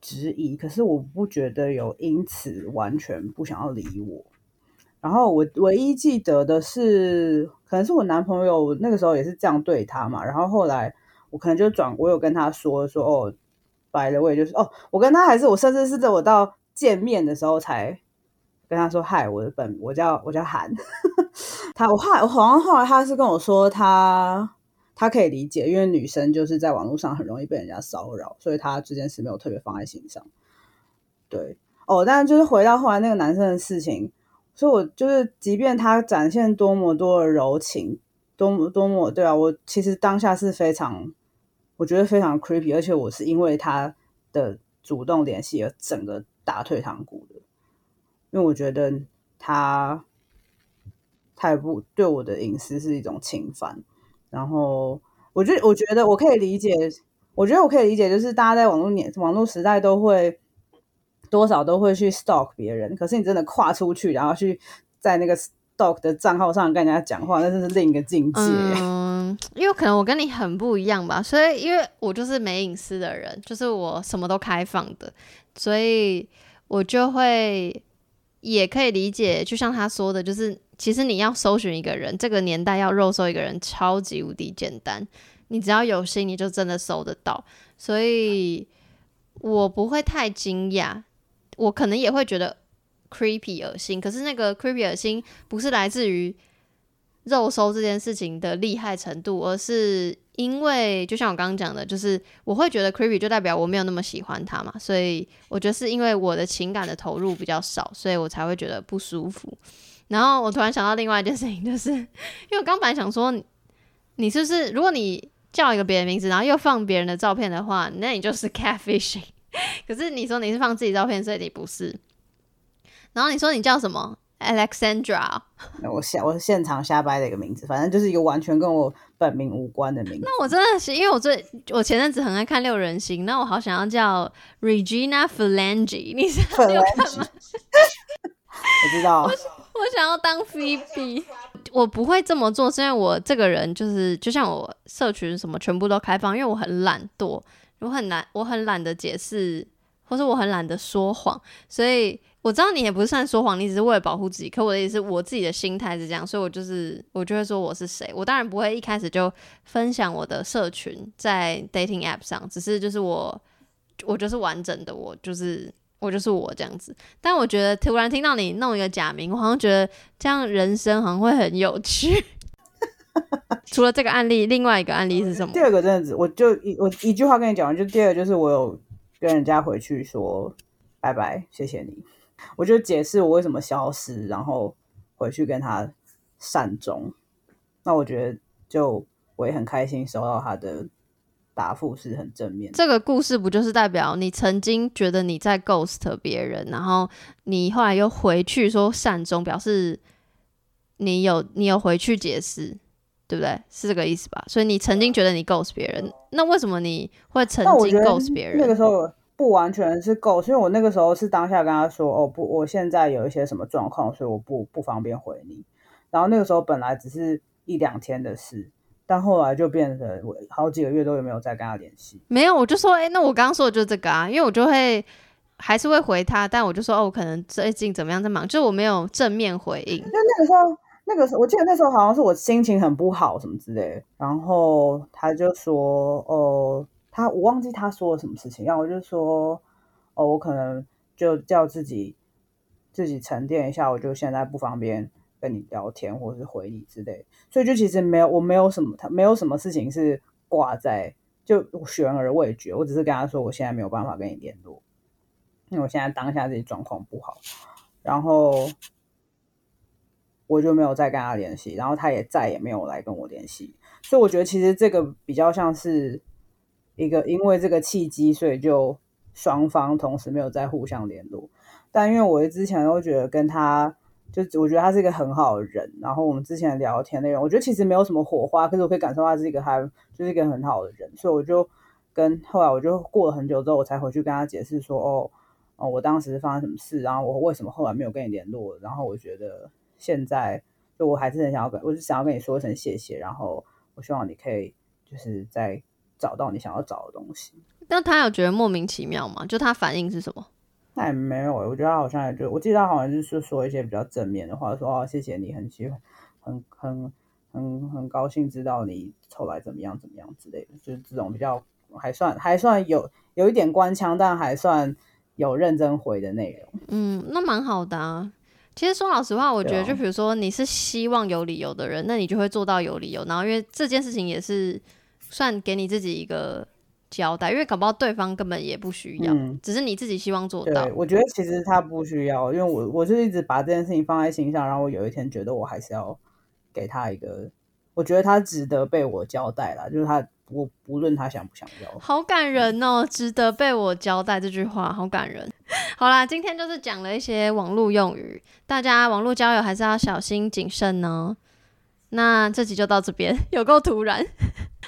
质疑，可是我不觉得有因此完全不想要理我。然后我唯一记得的是，可能是我男朋友那个时候也是这样对他嘛。然后后来我可能就转，我有跟他说说哦，白了，我也就是哦，我跟他还是我甚至是在我到见面的时候才。跟他说嗨，我的本我叫我叫韩，他我后来我好像后来他是跟我说他他可以理解，因为女生就是在网络上很容易被人家骚扰，所以他这件事没有特别放在心上。对哦，但就是回到后来那个男生的事情，所以我就是即便他展现多么多的柔情，多么多么对啊，我其实当下是非常我觉得非常 creepy，而且我是因为他的主动联系而整个打退堂鼓的。因为我觉得他太不对我的隐私是一种侵犯，然后我觉得我觉得我可以理解，我觉得我可以理解，就是大家在网络年网络时代都会多少都会去 stalk 别人，可是你真的跨出去，然后去在那个 stalk 的账号上跟人家讲话，那真是另一个境界。嗯，因为可能我跟你很不一样吧，所以因为我就是没隐私的人，就是我什么都开放的，所以我就会也可以理解，就像他说的，就是其实你要搜寻一个人，这个年代要肉搜一个人超级无敌简单，你只要有心，你就真的搜得到，所以我不会太惊讶，我可能也会觉得 creepy 恶心，可是那个 creepy 恶心不是来自于肉搜这件事情的厉害程度，而是因为就像我刚刚讲的，就是我会觉得 creepy 就代表我没有那么喜欢他嘛，所以我觉得是因为我的情感的投入比较少，所以我才会觉得不舒服。然后我突然想到另外一件事情，就是 因为我刚本来想说，你是不是如果你叫一个别人名字，然后又放别人的照片的话，那你就是 catfishing。可是你说你是放自己照片，所以你不是。然后你说你叫什么？Alexandra。我现我现场瞎掰的一个名字，反正就是一个完全跟我本名无关的名字。那我真的是因为我最我前阵子很爱看六人行，那我好想要叫 Regina Phalange，你知道你有看吗？我知道，我想要当 Phoebe，我不会这么做，是因为我这个人就是就像我社群什么全部都开放，因为我很懒惰，我很难，我很懒得解释，或是我很懒得说谎，所以我知道你也不是算说谎，你只是为了保护自己。可我的意思我自己的心态是这样，所以我就是我就会说我是谁。我当然不会一开始就分享我的社群在 dating app 上，只是就是我我就是完整的我，就是我就是我这样子。但我觉得突然听到你弄一个假名，我好像觉得这样人生好像会很有趣。除了这个案例，另外一个案例是什么第？二个真的只我就一我一句话跟你讲完，就第二个就是我有跟人家回去说拜拜，谢谢你。我就解释我为什么消失，然后回去跟他善终。那我觉得就我也很开心收到他的答复是很正面。这个故事不就是代表你曾经觉得你在 ghost 别人，然后你后来又回去说善终，表示你有你有回去解释，对不对？是这个意思吧？所以你曾经觉得你 ghost 别人，那为什么你会曾经 ghost 别人？那个时候不完全是够，所以我那个时候是当下跟他说，哦不，我现在有一些什么状况，所以我不不方便回你。然后那个时候本来只是一两天的事，但后来就变成我好几个月都有没有再跟他联系。没有，我就说，哎、那我刚刚说的就是这个啊，因为我就会还是会回他，但我就说，哦，我可能最近怎么样在忙，就是我没有正面回应。就那个时候，那个时候我记得那时候好像是我心情很不好什么之类的，然后他就说，哦，他我忘记他说了什么事情，然后我就说，哦，我可能就叫自己自己沉淀一下，我就现在不方便跟你聊天或是回你之类，所以就其实没有我没有什么他没有什么事情是挂在就悬而未决，我只是跟他说我现在没有办法跟你联络，因为我现在当下自己状况不好，然后我就没有再跟他联系，然后他也再也没有来跟我联系，所以我觉得其实这个比较像是一个因为这个契机，所以就双方同时没有再互相联络。但因为我之前都觉得跟他，就我觉得他是一个很好的人，然后我们之前聊天内容，我觉得其实没有什么火花，可是我可以感受到他是一个还就是一个很好的人，所以我就跟后来我就过了很久之后，我才回去跟他解释说，哦哦，我当时发生什么事，然后我为什么后来没有跟你联络，然后我觉得现在就我还是很想要跟，我是想要跟你说一声谢谢，然后我希望你可以就是再找到你想要找的东西。那他有觉得莫名其妙吗？就他反应是什么？那也没有欸，我觉得他好像也就，我记得他好像就是说一些比较正面的话，说哦谢谢你，很喜欢，很很很很高兴知道你后来怎么样怎么样之类的，就是这种比较还算还算有有一点官腔，但还算有认真回的内容。嗯，那蛮好的啊。其实说老实话，我觉得就比如说你是希望有理由的人，那你就会做到有理由。然后因为这件事情也是算给你自己一个交代，因为搞不好对方根本也不需要，嗯只是你自己希望做到对，。我觉得其实他不需要，因为我我就一直把这件事情放在心上，然后我有一天觉得我还是要给他一个，我觉得他值得被我交代啦，就是他我不论他想不想要，好感人哦，值得被我交代这句话，好感人。好啦，今天就是讲了一些网络用语，大家网络交友还是要小心谨慎哦。那这集就到这边，有够突然。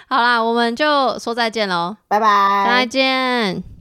好啦，我们就说再见喽，拜拜，再见。